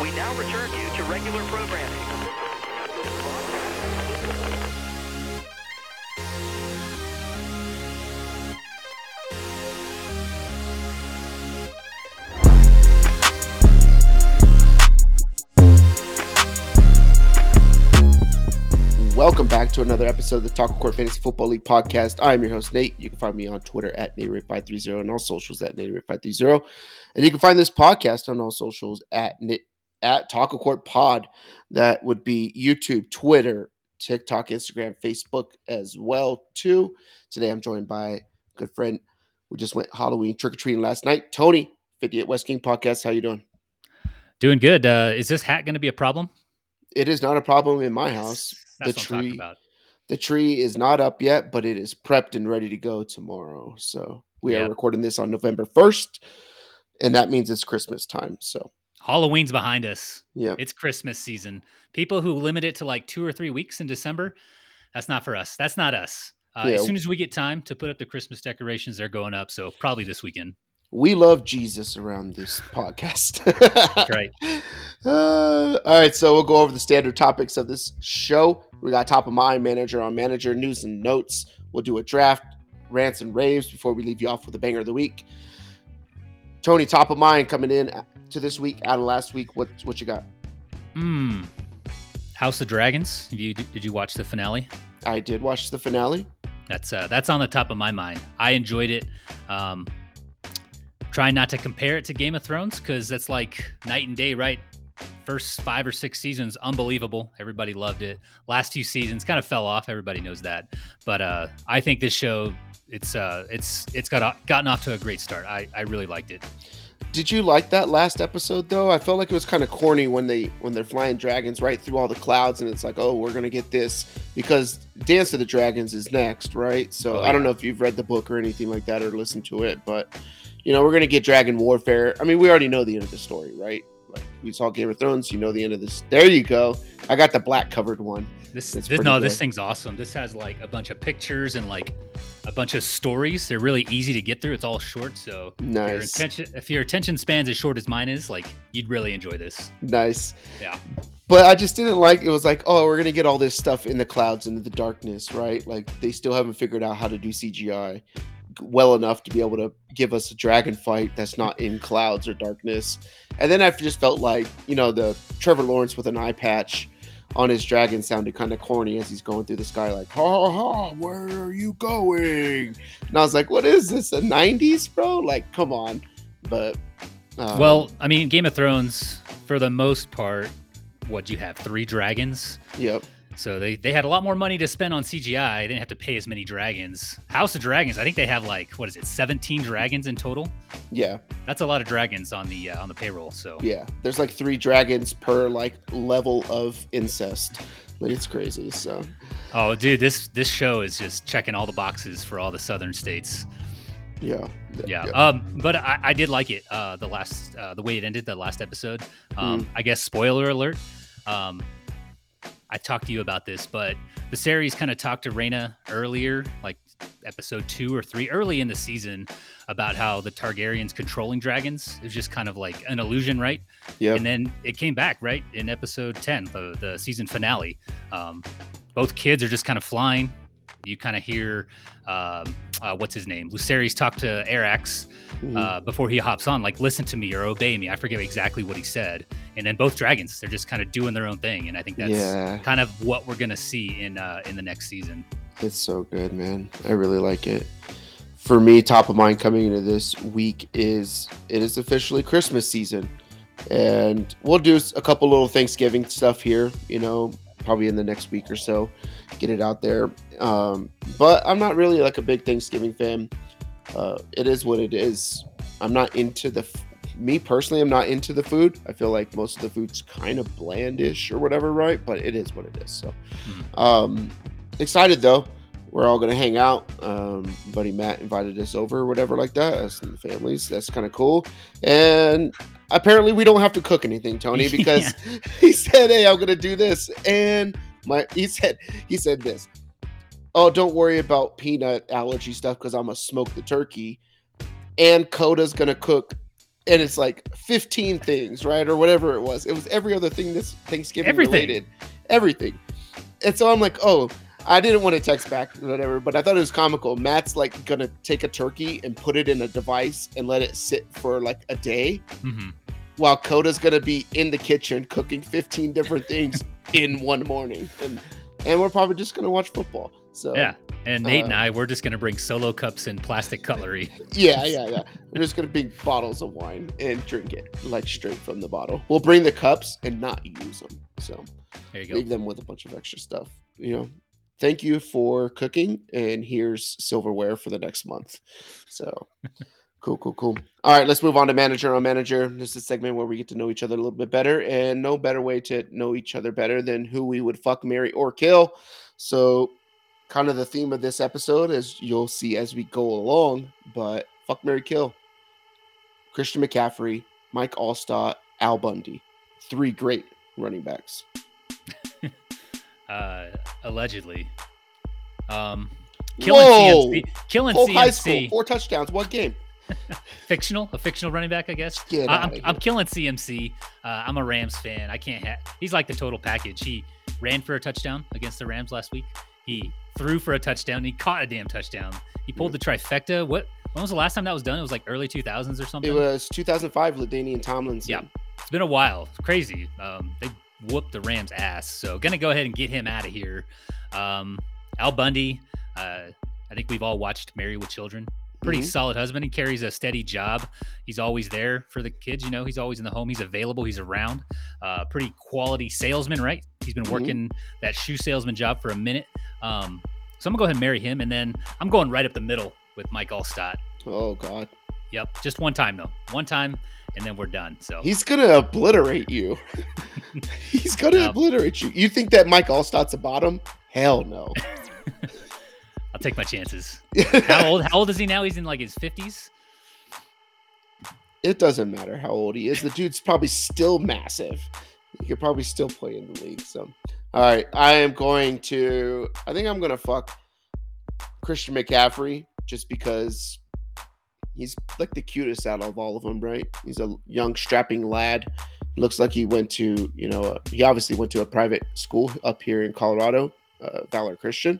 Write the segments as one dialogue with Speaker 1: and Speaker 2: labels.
Speaker 1: We now return you to regular programming.
Speaker 2: Welcome back to another episode of the Taco Court Fantasy Football League podcast. I'm your host, Nate. You can find me on Twitter at NateRate530 and all socials at NateRate530. And you can find this podcast on all socials at at Taco Court Pod. That would be YouTube, Twitter, TikTok, Instagram, Facebook as well, too. Today I'm joined by a good friend. We just went Halloween trick-or-treating last night. Tony, 58 West King Podcast. How you doing?
Speaker 3: Doing good. Uh, is this hat going to be a problem?
Speaker 2: It is not a problem in my house.
Speaker 3: That's
Speaker 2: the
Speaker 3: what I'm talking
Speaker 2: tree the tree is not up yet, but it is prepped and ready to go tomorrow. So we are recording this on November 1st, and that means it's Christmas time. So
Speaker 3: Halloween's behind us.
Speaker 2: yeah.
Speaker 3: It's Christmas season. People who limit it to like two or three weeks in December, that's not for us. That's not us. Uh,
Speaker 2: Yeah.
Speaker 3: As soon as we get time to put up the Christmas decorations, they're going up. So probably this weekend.
Speaker 2: We love Jesus around this podcast.
Speaker 3: That's right.
Speaker 2: Uh, all right, so we'll go over the standard topics of this show. We got top of mind, manager on manager, news and notes. We'll do a draft, rants and raves before we leave you off with a banger of the week. Tony, top of mind coming in to this week out of last week. What what you got?
Speaker 3: Hmm. House of Dragons. You, did you watch the finale?
Speaker 2: I did watch the finale.
Speaker 3: That's uh, that's on the top of my mind. I enjoyed it. Um, trying not to compare it to Game of Thrones because that's like night and day, right? First five or six seasons, unbelievable. Everybody loved it. Last two seasons kind of fell off. Everybody knows that. But uh, I think this show, it's uh, it's it's got gotten off to a great start. I, I really liked it.
Speaker 2: Did you like that last episode though? I felt like it was kind of corny when they when they're flying dragons right through all the clouds, and it's like, oh, we're gonna get this because Dance of the Dragons is next, right? So
Speaker 3: Oh,
Speaker 2: I don't know if you've read the book or anything like that or listened to it, but you know, we're gonna get dragon warfare. I mean, we already know the end of the story, right? Like we saw Game of Thrones, you know the end of this. There you go. I got the black covered one.
Speaker 3: This, this no, this thing's awesome. This has like a bunch of pictures and like a bunch of stories. They're really easy to get through. It's all short, so if your attention if your attention span's as short as mine is, like you'd really enjoy this.
Speaker 2: nice.
Speaker 3: Yeah.
Speaker 2: But I just didn't like it was like, oh, we're gonna get all this stuff in the clouds into the darkness, right? Like they still haven't figured out how to do CGI well enough to be able to give us a dragon fight that's not in clouds or darkness. And then I just felt like, you know, the Trevor Lawrence with an eye patch on his dragon sounded kind of corny as he's going through the sky, like, ha ha, ha, where are you going? And I was like, what is this? The 90s, bro? Like, come on. But um,
Speaker 3: Well, I mean, Game of Thrones, for the most part, what you have three dragons.
Speaker 2: yep.
Speaker 3: So they, they had a lot more money to spend on CGI. They didn't have to pay as many dragons. House of Dragons, I think they have like what is it, 17 dragons in total?
Speaker 2: Yeah.
Speaker 3: That's a lot of dragons on the uh, on the payroll. So
Speaker 2: Yeah, there's like three dragons per like level of incest. Like it's crazy. So
Speaker 3: Oh, dude, this this show is just checking all the boxes for all the southern states.
Speaker 2: yeah,
Speaker 3: Yeah. Um, but I, I did like it. Uh, the last uh, the way it ended, the last episode. Um, I guess spoiler alert. Um, I talked to you about this, but the series kind of talked to Reyna earlier, like episode two or three, early in the season, about how the Targaryens controlling dragons is just kind of like an illusion, right?
Speaker 2: yeah,
Speaker 3: And then it came back, right, in episode 10, the, the season finale. Um, both kids are just kind of flying. You kind of hear, um, uh, what's his name? Lucerys, talk to
Speaker 2: Arrax
Speaker 3: uh, before he hops on, like, listen to me or obey me. I forget exactly what he said. And then both dragons, they're just kind of doing their own thing. And I think that's
Speaker 2: yeah.
Speaker 3: kind of what we're going to see in uh, in the next season.
Speaker 2: It's so good, man. I really like it. For me, top of mind coming into this week is it is officially Christmas season, and we'll do a couple little Thanksgiving stuff here. You know, probably in the next week or so, get it out there. Um, but I'm not really like a big Thanksgiving fan. Uh, it is what it is. I'm not into the. f- Me personally, I'm not into the food. I feel like most of the food's kind of blandish or whatever, right? But it is what it is. So, um, excited though. We're all gonna hang out. Um, buddy Matt invited us over or whatever like that. Us and the families. That's kind of cool. And apparently, we don't have to cook anything, Tony, because he said, "Hey, I'm gonna do this." And my he said he said this. Oh, don't worry about peanut allergy stuff because I'm gonna smoke the turkey. And Coda's gonna cook and it's like 15 things, right? Or whatever it was. It was every other thing this Thanksgiving
Speaker 3: Everything.
Speaker 2: related. Everything. And so I'm like, oh, I didn't want to text back whatever, but I thought it was comical. Matt's like gonna take a turkey and put it in a device and let it sit for like a day,
Speaker 3: hmm
Speaker 2: while Coda's gonna be in the kitchen cooking 15 different things in one morning. And and we're probably just gonna watch football. So
Speaker 3: Yeah. And Nate and
Speaker 2: Uh,
Speaker 3: I, we're just gonna bring solo cups and plastic cutlery.
Speaker 2: Yeah, yeah, yeah. We're just gonna bring bottles of wine and drink it like straight from the bottle. We'll bring the cups and not use them. So
Speaker 3: There you go.
Speaker 2: leave them with a bunch of extra stuff. You know, thank you for cooking, and here's silverware for the next month. So cool, cool, cool. All right, let's move on to manager on manager. This is a segment where we get to know each other a little bit better, and no better way to know each other better than who we would fuck, marry, or kill. So, kind of the theme of this episode, as you'll see as we go along, but fuck, marry, kill. Christian McCaffrey, Mike Alstott, Al Bundy, three great running backs.
Speaker 3: Uh, allegedly. Um,
Speaker 2: Whoa!
Speaker 3: killing CMC, killing
Speaker 2: Whole high school, four touchdowns, one game.
Speaker 3: Fictional, a fictional running back, I guess.
Speaker 2: Get
Speaker 3: I'm. I'm killing CMC. Uh, I'm a Rams fan. I can't have. He's like the total package. He ran for a touchdown against the Rams last week. He threw for a touchdown. He caught a damn touchdown. He pulled the trifecta. What? When was the last time that was done? It was like early 2000s or something.
Speaker 2: It was 2005, LaDainian Tomlinson.
Speaker 3: Yeah. It's been a while. It's crazy. Um, they whooped the Rams' ass. So gonna go ahead and get him out of here. Um, Al Bundy. Uh, I think we've all watched Married with Children. Pretty
Speaker 2: Mhm.
Speaker 3: solid husband. He carries a steady job. He's always there for the kids. You know, he's always in the home. He's available. He's around. Uh, pretty quality salesman, right? He's been
Speaker 2: Mhm.
Speaker 3: working that shoe salesman job for a minute. Um, so I'm gonna go ahead and marry him, and then I'm going right up the middle with Mike Alstott.
Speaker 2: Oh God,
Speaker 3: Yep, just one time though. One time, and then we're done. So
Speaker 2: he's gonna obliterate you. he's gonna obliterate you. You think that Mike Alstott's a bottom? Hell no.
Speaker 3: I'll take my chances. How old? How old is he now? He's in like his fifties.
Speaker 2: it doesn't matter how old he is. The dude's probably still massive. He could probably still play in the league. So, all right, I am going to. I think I'm gonna fuck Christian McCaffrey just because he's like the cutest out of all of them. Right? He's a young, strapping lad. Looks like he went to, you know, uh, he obviously went to a private school up here in Colorado, uh, Valor Christian,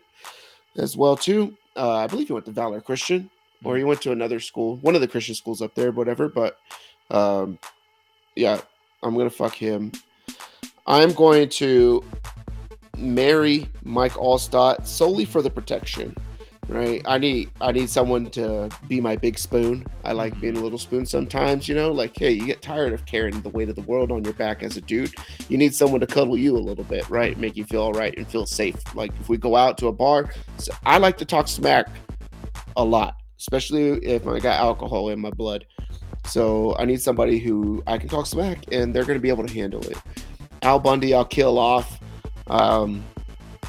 Speaker 2: as well too. Uh, I believe he went to Valor Christian or he went to another school, one of the Christian schools up there, whatever. But um, yeah, I'm gonna fuck him. I'm going to marry Mike Alstott solely for the protection. Right, I need I need someone to be my big spoon. I like being a little spoon sometimes, you know. Like, hey, you get tired of carrying the weight of the world on your back as a dude. You need someone to cuddle you a little bit, right? Make you feel all right and feel safe. Like if we go out to a bar, so I like to talk smack a lot, especially if I got alcohol in my blood. So I need somebody who I can talk smack and they're going to be able to handle it. Al Bundy, I'll kill off. Um,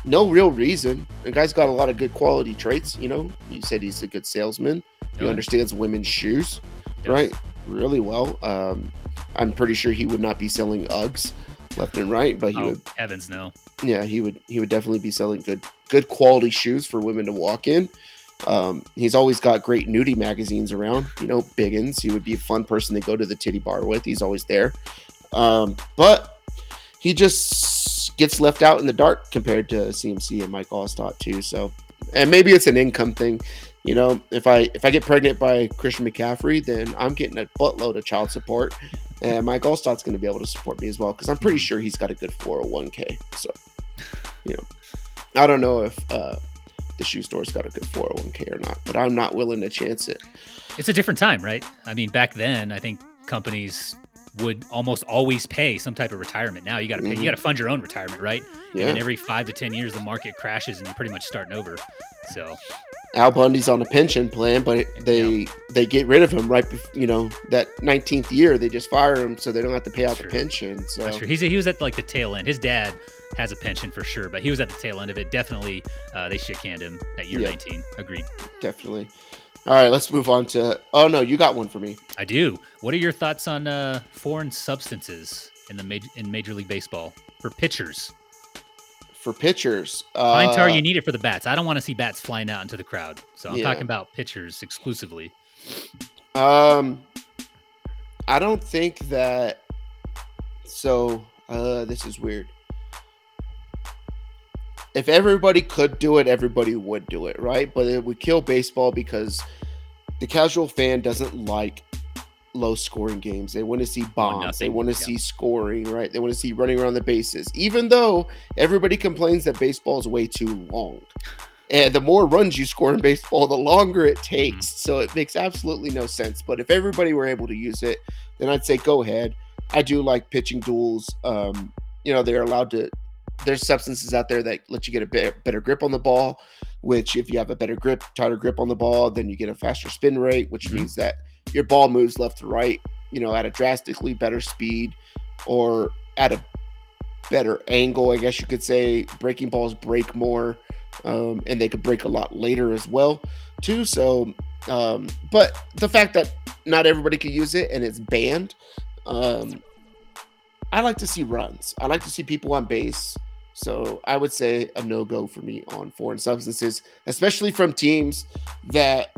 Speaker 2: no real reason. The guy's got a lot of good quality traits. You know, you said he's a good salesman. He
Speaker 3: Yeah.
Speaker 2: understands women's shoes, right? Really well. Um, I'm pretty sure he would not be selling Uggs left and right, but he
Speaker 3: Oh,
Speaker 2: would
Speaker 3: heavens no.
Speaker 2: yeah he would he would definitely be selling good good quality shoes for women to walk in um, he's always got great nudie magazines around you know biggins he would be a fun person to go to the titty bar with he's always there um, but he just gets left out in the dark compared to cmc and mike alstott too so and maybe it's an income thing you know if i if i get pregnant by christian mccaffrey then i'm getting a buttload of child support and mike alstott's going to be able to support me as well because i'm pretty sure he's got a good 401k so you know, I don't know if uh, the shoe store's got a good 401k or not, but I'm not willing to chance it.
Speaker 3: It's a different time, right? I mean, back then, I think companies would almost always pay some type of retirement. Now you got to pay.
Speaker 2: Mhm.
Speaker 3: You got to fund your own retirement, right?
Speaker 2: Yeah,
Speaker 3: And every five to ten years, the market crashes, and you're pretty much starting over. So
Speaker 2: Al Bundy's on a pension plan, but they they get rid of him right, bef- you know, that 19th year. They just fire him so they don't have to pay out the pension. So
Speaker 3: that's true. He's he was at like the tail end. His dad has a pension for sure, but he was at the tail end of it. Definitely, uh, they shit canned him at year
Speaker 2: Yeah.
Speaker 3: 19. Agreed.
Speaker 2: definitely. All right, let's move on to. Oh no, you got one for me.
Speaker 3: I do. What are your thoughts on uh, foreign substances in the major in Major League Baseball for pitchers?
Speaker 2: For pitchers,
Speaker 3: Pine
Speaker 2: uh,
Speaker 3: tar, you need it for the bats. I don't want to see bats flying out into the crowd. So I'm
Speaker 2: Yeah.
Speaker 3: talking about pitchers exclusively.
Speaker 2: Um, I don't think that. So uh, this is weird. If everybody could do it, everybody would do it, right? But it would kill baseball because the casual fan doesn't like low scoring games. They want to see bombs. They want to
Speaker 3: yeah.
Speaker 2: see scoring, right? They want to see running around the bases. Even though everybody complains that baseball is way too long. And the more runs you score in baseball, the longer it takes. So it makes absolutely no sense. But if everybody were able to use it, then I'd say go ahead. I do like pitching duels. Um, you know, they're allowed to. There's substances out there that let you get a bit better grip on the ball. Which, if you have a better grip, tighter grip on the ball, then you get a faster spin rate, which
Speaker 3: Mhm.
Speaker 2: means that your ball moves left to right. You know, at a drastically better speed, or at a better angle, I guess you could say. Breaking balls break more, um, and they could break a lot later as well, too. So, um, but the fact that not everybody can use it and it's banned, um, I like to see runs. I like to see people on base. So I would say a no go for me on foreign substances, especially from teams that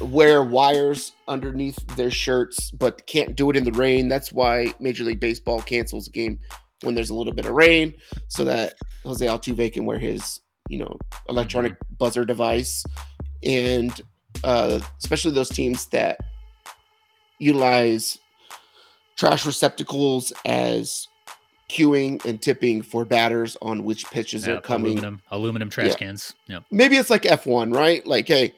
Speaker 2: wear wires underneath their shirts but can't do it in the rain. That's why Major League Baseball cancels a game when there's a little bit of rain so that Jose Altuve can wear his, you know, electronic buzzer device. And uh, especially those teams that utilize trash receptacles as queuing and tipping for batters on which pitches are coming
Speaker 3: aluminum aluminum trash
Speaker 2: Yeah.
Speaker 3: cans. Yep.
Speaker 2: maybe it's like F1, right? Like, hey,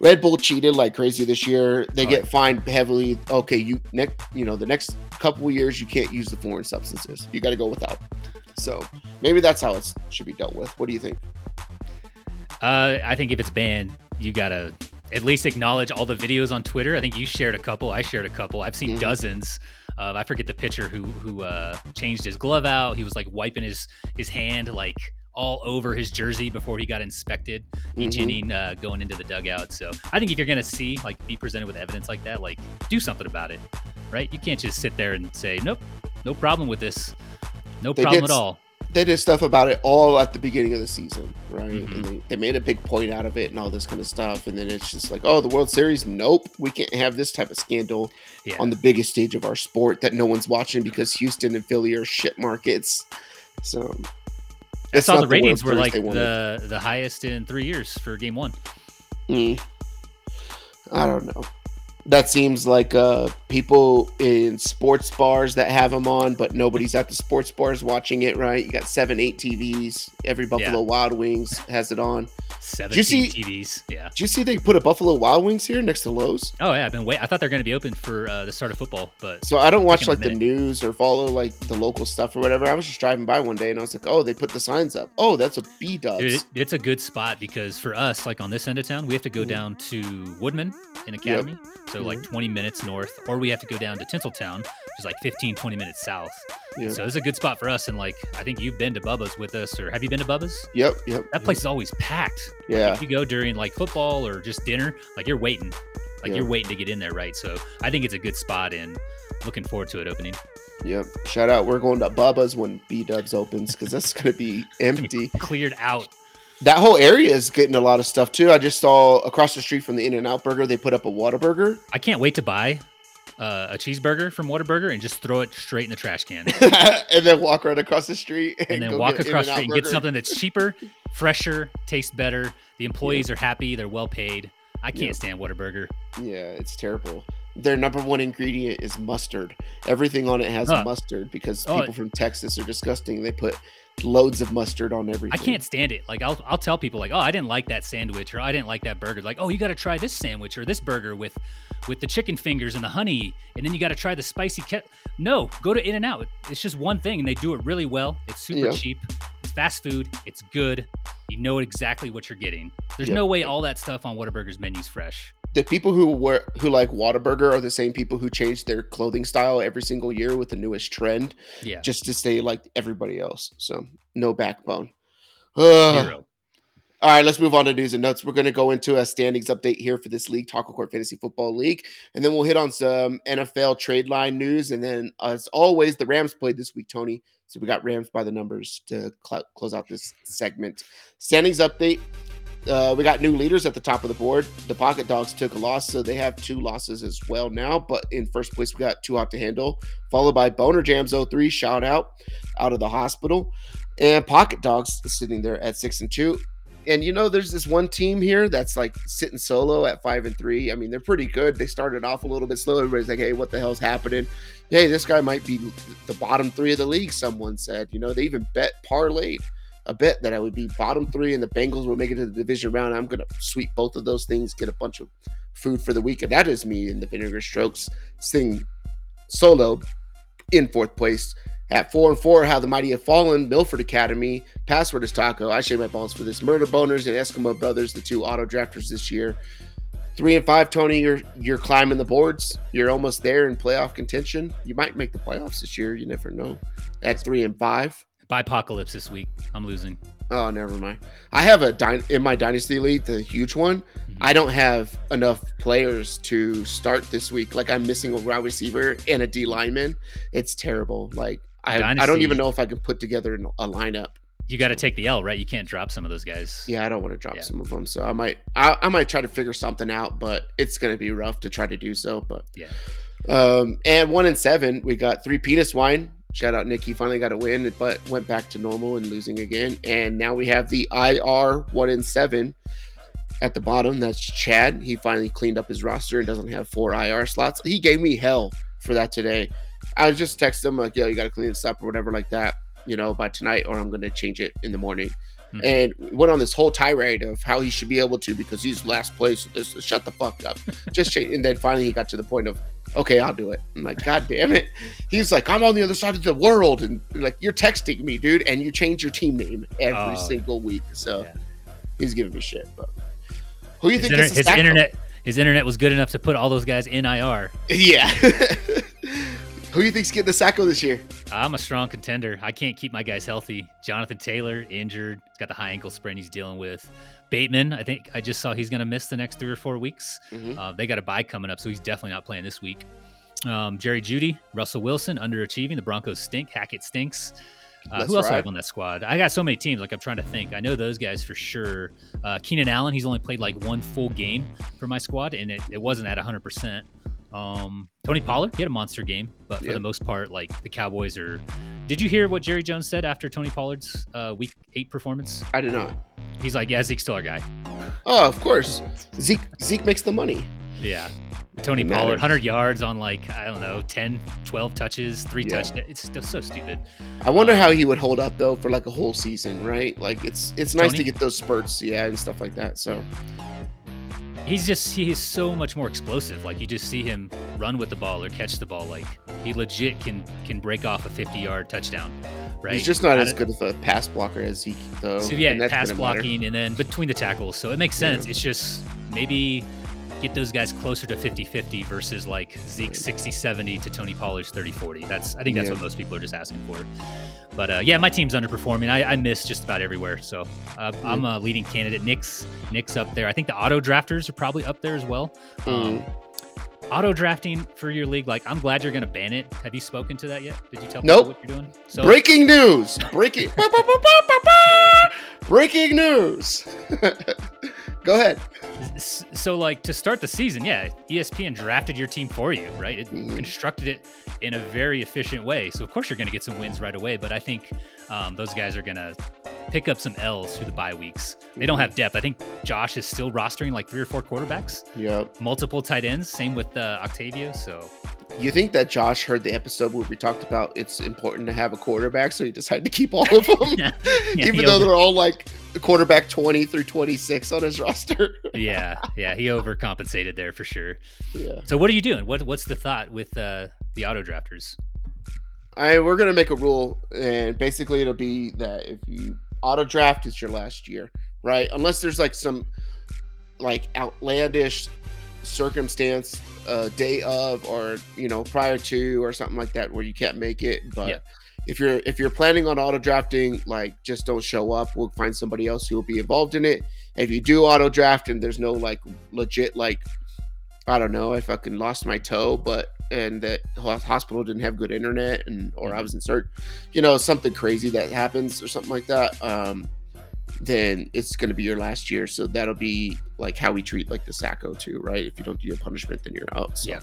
Speaker 2: Red Bull cheated like crazy this year. They
Speaker 3: Oh,
Speaker 2: get fined heavily. Okay, you next, you know, the next couple of years you can't use the foreign substances. You got to go without. So maybe that's how it should be dealt with. What do you think?
Speaker 3: Uh, I think if it's banned, you gotta at least acknowledge all the videos on Twitter. I think you shared a couple. I shared a couple. I've seen
Speaker 2: Mhm.
Speaker 3: dozens. Of, I forget the pitcher who who uh, changed his glove out. He was like wiping his his hand like all over his jersey before he got inspected each
Speaker 2: Mhm.
Speaker 3: inning uh, going into the dugout. So I think if you're gonna see like be presented with evidence like that, like do something about it, right? You can't just sit there and say nope, no problem with this, no
Speaker 2: They
Speaker 3: problem
Speaker 2: did
Speaker 3: at all.
Speaker 2: They did stuff about it all at the beginning of the season, right?
Speaker 3: Mhm.
Speaker 2: And they, they made a big point out of it and all this kind of stuff. And then it's just like, oh, the World Series? Nope. We can't have this type of scandal
Speaker 3: Yeah.
Speaker 2: on the biggest stage of our sport that no one's watching because Houston and Philly are shit markets. So
Speaker 3: I
Speaker 2: it's
Speaker 3: saw the ratings were like the the highest in three years for game one.
Speaker 2: Mm. I don't know. That seems like uh, people in sports bars that have them on, but nobody's at the sports bars watching it, right? You got seven, eight TVs. Every Buffalo Wild Wings has it on.
Speaker 3: Seventeen
Speaker 2: see-
Speaker 3: TVs. Yeah.
Speaker 2: Did you see they put a Buffalo Wild Wings here next to Lowe's?
Speaker 3: Oh yeah, I've been wait. I thought they're going to be open for uh, the start of football, but
Speaker 2: So I don't watch like the news or follow like the local stuff or whatever. I was just driving by one day and I was like, oh, they put the signs up. Oh, that's a B Dubs.
Speaker 3: it, it's a good spot because for us, like on this end of town, we have to go
Speaker 2: Mhm.
Speaker 3: down to Woodmen in Academy, so like 20 minutes north, or we have to go down to Tinseltown, which is like 15, 20 minutes south.
Speaker 2: Yeah.
Speaker 3: So it's a good spot for us. And like, I think you've been to Bubba's with us, or have you been to Bubba's?
Speaker 2: Yep, yep.
Speaker 3: That place is always packed.
Speaker 2: Yeah.
Speaker 3: If you go during like football or just dinner, like you're waiting, like
Speaker 2: Yeah.
Speaker 3: you're waiting to get in there, right? So I think it's a good spot and looking forward to it opening.
Speaker 2: Yep. Shout out. We're going to Bubba's when B Dubs opens because that's going to be empty.
Speaker 3: Cleared out.
Speaker 2: That whole area is getting a lot of stuff too. I just saw across the street from the In and Out Burger, they put up a Whataburger.
Speaker 3: I can't wait to buy uh, a cheeseburger from Whataburger and just throw it straight in the trash can.
Speaker 2: and then walk right across the street and,
Speaker 3: and then walk across the street and get something that's cheaper, fresher, tastes better. The employees are happy, they're well paid. I can't
Speaker 2: Yeah.
Speaker 3: stand Whataburger.
Speaker 2: Yeah, it's terrible. Their number one ingredient is mustard. Everything on it has
Speaker 3: Huh.
Speaker 2: mustard because
Speaker 3: Oh,
Speaker 2: people from Texas are disgusting. They put loads of mustard on everything.
Speaker 3: I can't stand it. Like I'll I'll tell people like, "Oh, I didn't like that sandwich or I didn't like that burger." Like, "Oh, you got to try this sandwich or this burger with with the chicken fingers and the honey, and then you got to try the spicy ke-. No, go to In-N-Out. It's just one thing and they do it really well. It's super
Speaker 2: Yeah.
Speaker 3: cheap. It's fast food. It's good. You know exactly what you're getting. There's
Speaker 2: Yep.
Speaker 3: no way all that stuff on Whataburger's menu's fresh.
Speaker 2: The people who were who like Whataburger are the same people who change their clothing style every single year with the newest trend
Speaker 3: Yeah.
Speaker 2: just to stay like everybody else. So no backbone. All right, let's move on to news and notes. We're going to go into a standings update here for this league, Taco Court Fantasy Football League, and then we'll hit on some NFL trade line news. And then, as always, the Rams played this week, Tony. So we got Rams by the numbers to cl- close out this segment. Standings update: Uh, we got new leaders at the top of the board. The Pocket Dogs took a loss, so they have two losses as well now. But in first place, we got Too Hot to Handle, followed by Boner Jams 03, shout out, out of the hospital. And Pocket Dogs sitting there at six and two. And you know, there's this one team here that's like sitting solo at five and three. I mean, they're pretty good. They started off a little bit slow. Everybody's like, hey, what the hell's happening? Hey, this guy might be the bottom three of the league, someone said. You know, they even bet parlayed a bet that I would be bottom three and the Bengals will make it to the division round. I'm going to sweep both of those things, get a bunch of food for the week. And that is me in the Vinegar Strokes sing solo in fourth place. At four and four, how the mighty have fallen. Milford Academy. Password is taco. I shave my balls for this. Murder Boners and Eskimo Brothers, the two auto drafters this year. Three and five, Tony. You're you're climbing the boards. You're almost there in playoff contention. You might make the playoffs this year. You never know. At three and five.
Speaker 3: By apocalypse this week, I'm losing.
Speaker 2: Oh, never mind. I have a dy- in my dynasty league, the huge one.
Speaker 3: Mhm.
Speaker 2: I don't have enough players to start this week. Like I'm missing a wide receiver and a D lineman. It's terrible. Like I, I don't even know if I can put together a lineup.
Speaker 3: You got to take the L, right? You can't drop some of those guys.
Speaker 2: Yeah, I don't want to drop
Speaker 3: Yeah.
Speaker 2: some of them, so I might I, I might try to figure something out, but it's gonna be rough to try to do so. But
Speaker 3: Yeah.
Speaker 2: um, and one in seven, we got three penis wine. Shout out Nick, he finally got a win, but went back to normal and losing again. And now we have the IR one and seven at the bottom. That's Chad. He finally cleaned up his roster and doesn't have four IR slots. He gave me hell for that today. I just texted him like, "Yo, you got to clean this up or whatever like that." You know, by tonight, or I'm gonna change it in the morning
Speaker 3: Mhm.
Speaker 2: and went on this whole tirade of how he should be able to because he's last place. This shut the fuck up. Just change. And then finally he got to the point of, okay, I'll do it. I'm like, God damn it. He's like, I'm on the other side of the world, and like you're texting me, dude, and you change your team name every
Speaker 3: Oh.
Speaker 2: single week. So
Speaker 3: Yeah.
Speaker 2: he's giving me shit. But who do you
Speaker 3: His,
Speaker 2: think
Speaker 3: inter- his internet, his internet was good enough to put all those guys in IR.
Speaker 2: Yeah. Who do you think's getting the Sacko this year?
Speaker 3: I'm a strong contender. I can't keep my guys healthy. Jonathan Taylor injured. He's got the high ankle sprain he's dealing with. Bateman, I think I just saw he's going to miss the next three or four weeks.
Speaker 2: Mhm.
Speaker 3: Uh, they got a bye coming up, so he's definitely not playing this week. Um, Jerry Jeudy, Russell Wilson, underachieving. The Broncos stink. Hackett stinks. Uh, who else do I have on that squad? I got so many teams. Like I'm trying to think. I know those guys for sure. Uh, Keenan Allen, he's only played like one full game for my squad, and it, it wasn't at 100. percent um, Tony Pollard, he had a monster game, but for
Speaker 2: Yeah.
Speaker 3: the most part, like the Cowboys are. Did you hear what Jerry Jones said after Tony Pollard's uh, Week Eight performance?
Speaker 2: I did not.
Speaker 3: He's like, "Yeah, Zeke's still our guy."
Speaker 2: Oh, of course. Zeke Zeke makes the money.
Speaker 3: Yeah. Tony Pollard,
Speaker 2: matter.
Speaker 3: 100 yards on like, I don't know, 10, 12 touches, three
Speaker 2: Yeah.
Speaker 3: touchdowns. It's still so stupid.
Speaker 2: I wonder how he would hold up though for like a whole season, right? Like it's it's nice
Speaker 3: Tony?
Speaker 2: to get those spurts, yeah, and stuff like that. So
Speaker 3: He's just, he is so much more explosive. Like, you just see him run with the ball or catch the ball. Like, he legit can can break off a 50 yard touchdown, right?
Speaker 2: he's just not
Speaker 3: Out
Speaker 2: as
Speaker 3: of-
Speaker 2: good of a pass blocker as he though.
Speaker 3: So yeah,
Speaker 2: and that's
Speaker 3: pass
Speaker 2: gonna matter.
Speaker 3: blocking and then between the tackles. So it makes
Speaker 2: Yeah.
Speaker 3: sense. It's just maybe get those guys closer to 50-50 versus like Zeke 60-70 to Tony Pollard's 30-40. That's I think that's
Speaker 2: Yeah.
Speaker 3: what most people are just asking for. But uh, yeah, my team's underperforming. I, I miss just about everywhere. So uh, I'm a leading candidate. Nick's Nick's up there. I think the auto drafters are probably up there as well. Um,
Speaker 2: Mm-hmm.
Speaker 3: auto drafting for your league, like I'm glad you're gonna ban it. Have you spoken to that yet? Did you tell
Speaker 2: Nope.
Speaker 3: people what you're doing? So
Speaker 2: Breaking news! Breaking breaking news. Go ahead.
Speaker 3: So, like to start the season, yeah, ESPN drafted your team for you, right? It
Speaker 2: Mhm.
Speaker 3: constructed it in a very efficient way. So, of course, you're going to get some wins right away. But I think um, those guys are going to pick up some L's through the bye weeks. They don't have depth. I think Josh is still rostering like three or four quarterbacks,
Speaker 2: Yep.
Speaker 3: multiple tight ends. Same with uh, Octavio. So,
Speaker 2: You think that Josh heard the episode where we talked about it's important to have a quarterback, so he decided to keep all of them,
Speaker 3: Yeah,
Speaker 2: even though
Speaker 3: over-
Speaker 2: they're all like quarterback twenty through twenty six on his roster.
Speaker 3: yeah, yeah, he overcompensated there for sure.
Speaker 2: yeah.
Speaker 3: So, what are you doing? What What's the thought with uh, the auto drafters?
Speaker 2: I we're gonna make a rule, and basically it'll be that if you auto draft, it's your last year, right? Unless there's like some like outlandish circumstance, uh, day of, or you know, prior to, or something like that, where you can't make it. But
Speaker 3: Yeah.
Speaker 2: if you're if you're planning on auto drafting, like just don't show up. We'll find somebody else who will be involved in it. If you do auto draft and there's no like legit like I don't know, I fucking lost my toe, but and that hospital didn't have good internet and or I was in search you know, something crazy that happens or something like that. Um then it's going to be your last year. So that'll be like how we treat like the Sacko too, right? If you don't do your punishment, then you're out. So,
Speaker 3: Yeah.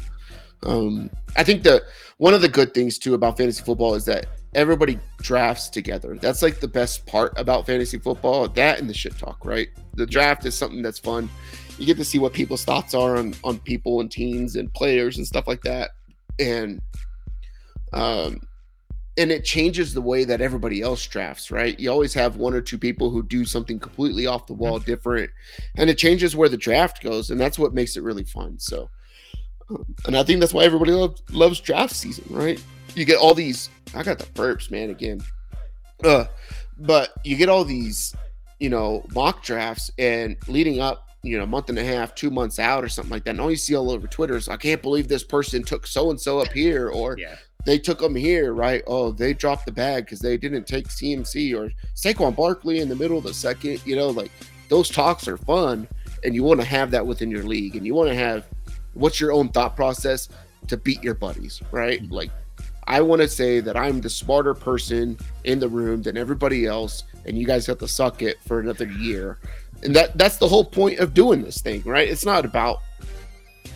Speaker 2: Um, I think the one of the good things too about fantasy football is that everybody drafts together. That's like the best part about fantasy football. That and the shit talk, right? The draft is something that's fun. You get to see what people's thoughts are on on people and teams and players and stuff like that. And um and it changes the way that everybody else drafts, right? You always have one or two people who do something completely off the wall different, and it changes where the draft goes, and that's what makes it really fun. So, um, and I think that's why everybody loves, loves draft season, right? You get all these. I got the burps, man. Again, uh, but you get all these, you know, mock drafts, and leading up, you know, a month and a half, two months out, or something like that. And all you see all over Twitter is, I can't believe this person took so and so up here, or
Speaker 3: Yeah.
Speaker 2: They took them here, right? Oh, they dropped the bag because they didn't take CMC or Saquon Barkley in the middle of the second. You know, like those talks are fun, and you want to have that within your league, and you want to have what's your own thought process to beat your buddies, right?
Speaker 3: Mhm.
Speaker 2: Like, I want to say that I'm the smarter person in the room than everybody else, and you guys have to suck it for another year, and that that's the whole point of doing this thing, right? It's not about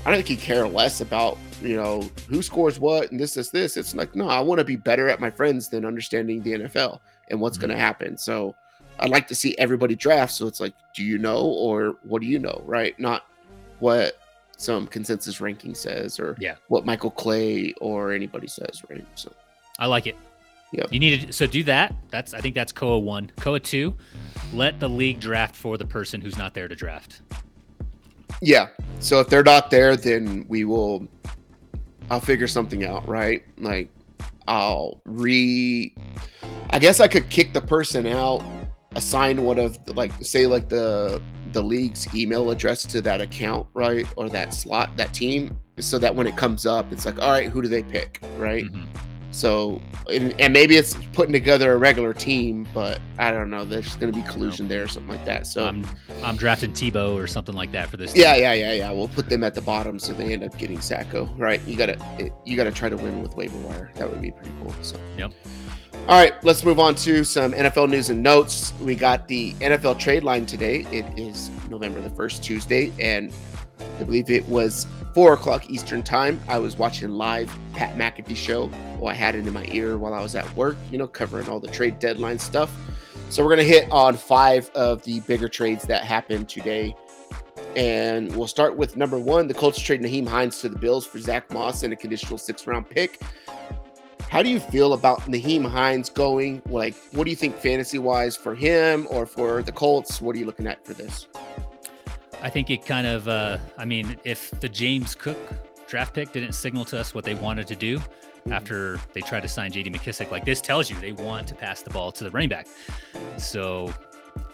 Speaker 2: I don't think he care less about you know who scores what and this is this. It's like no, I want to be better at my friends than understanding the NFL and what's going to mm-hmm. happen. So I'd like to see everybody draft. So it's like, do you know or what do you know, right? Not what some consensus ranking says or
Speaker 3: Yeah.
Speaker 2: what Michael Clay or anybody says, right? So
Speaker 3: I like it.
Speaker 2: Yep.
Speaker 3: You need to so do that. That's I think that's COA one. COA two, let the league draft for the person who's not there to draft.
Speaker 2: Yeah. So if they're not there, then we will. I'll figure something out, right? Like I'll re. I guess I could kick the person out, assign one of like say like the the league's email address to that account, right, or that slot, that team, so that when it comes up, it's like, all right, who do they pick, right?
Speaker 3: Mhm.
Speaker 2: So, and, and maybe it's putting together a regular team, but I don't know. There's going to be collusion there or something like that. So,
Speaker 3: I'm I'm drafting Tebow or something like that for this.
Speaker 2: yeah,
Speaker 3: team.
Speaker 2: yeah, yeah, yeah. We'll put them at the bottom so they end up getting Sacko, right? You gotta, you gotta try to win with waiver wire. That would be pretty cool. So,
Speaker 3: Yep.
Speaker 2: All right, let's move on to some NFL news and notes. We got the NFL trade line today. It is November the first, Tuesday, and I believe it was four o'clock Eastern time. I was watching live Pat McAfee show. Well, I had it in my ear while I was at work, you know, covering all the trade deadline stuff. So we're gonna hit on five of the bigger trades that happened today. And we'll start with number one. The Colts trade Nyheim Hines to the Bills for Zack Moss and a conditional six round pick. How do you feel about Nyheim Hines going? Like, what do you think fantasy wise for him or for the Colts? What are you looking at for this?
Speaker 3: I think it kind of uh I mean, if the James Cook draft pick didn't signal to us what they wanted to do after they tried to sign JD McKissic, like this tells you they want to pass the ball to the running back. So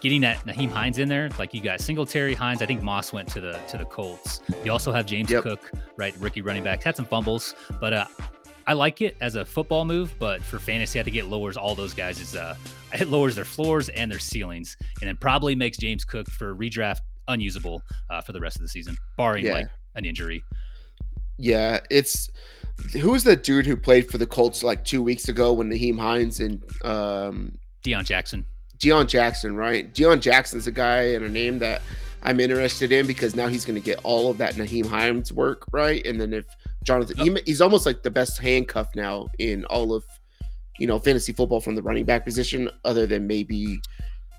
Speaker 3: getting that Nyheim Hines in there, like you got Singletary, Hines. I think Moss went to the to the Colts. You also have James
Speaker 2: Yep.
Speaker 3: Cook, right, rookie running back. Had some fumbles, but uh I like it as a football move, but for fantasy, I think it lowers all those guys. Is uh, it lowers their floors and their ceilings, and then probably makes James Cook for redraft unusable uh, for the rest of the season, barring
Speaker 2: Yeah.
Speaker 3: like an injury.
Speaker 2: Yeah, it's who's the dude who played for the Colts like two weeks ago when Nyheim Hines and um
Speaker 3: Deon Jackson.
Speaker 2: Deon Jackson, right? Deon Jackson's a guy and a name that I'm interested in because now he's going to get all of that Nyheim Hines work, right? And then if Jonathan, he, he's almost like the best handcuff now in all of, you know, fantasy football from the running back position, other than maybe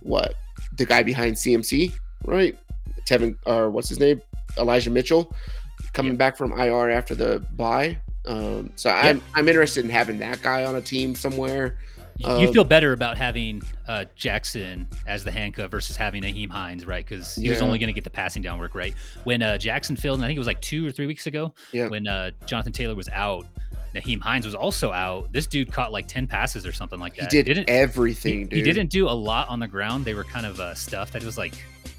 Speaker 2: what the guy behind CMC, right? Tevin, or what's his name? Elijah Mitchell coming
Speaker 3: Yeah.
Speaker 2: back from IR after the bye. Um, so I'm I'm interested in having that guy on a team somewhere.
Speaker 3: You
Speaker 2: Um,
Speaker 3: feel better about having uh, Jackson as the handcuff versus having Nyheim Hines, right? Because he was only going to get the passing down work, right? When uh, Jackson failed, and I think it was like two or three weeks ago,
Speaker 2: Yeah.
Speaker 3: when uh, Jonathan Taylor was out, Nyheim Hines was also out. This dude caught like 10 passes or something like that.
Speaker 2: He did
Speaker 3: didn't,
Speaker 2: everything,
Speaker 3: he,
Speaker 2: dude.
Speaker 3: he didn't do a lot on the ground. They were kind of uh, stuffed. Was like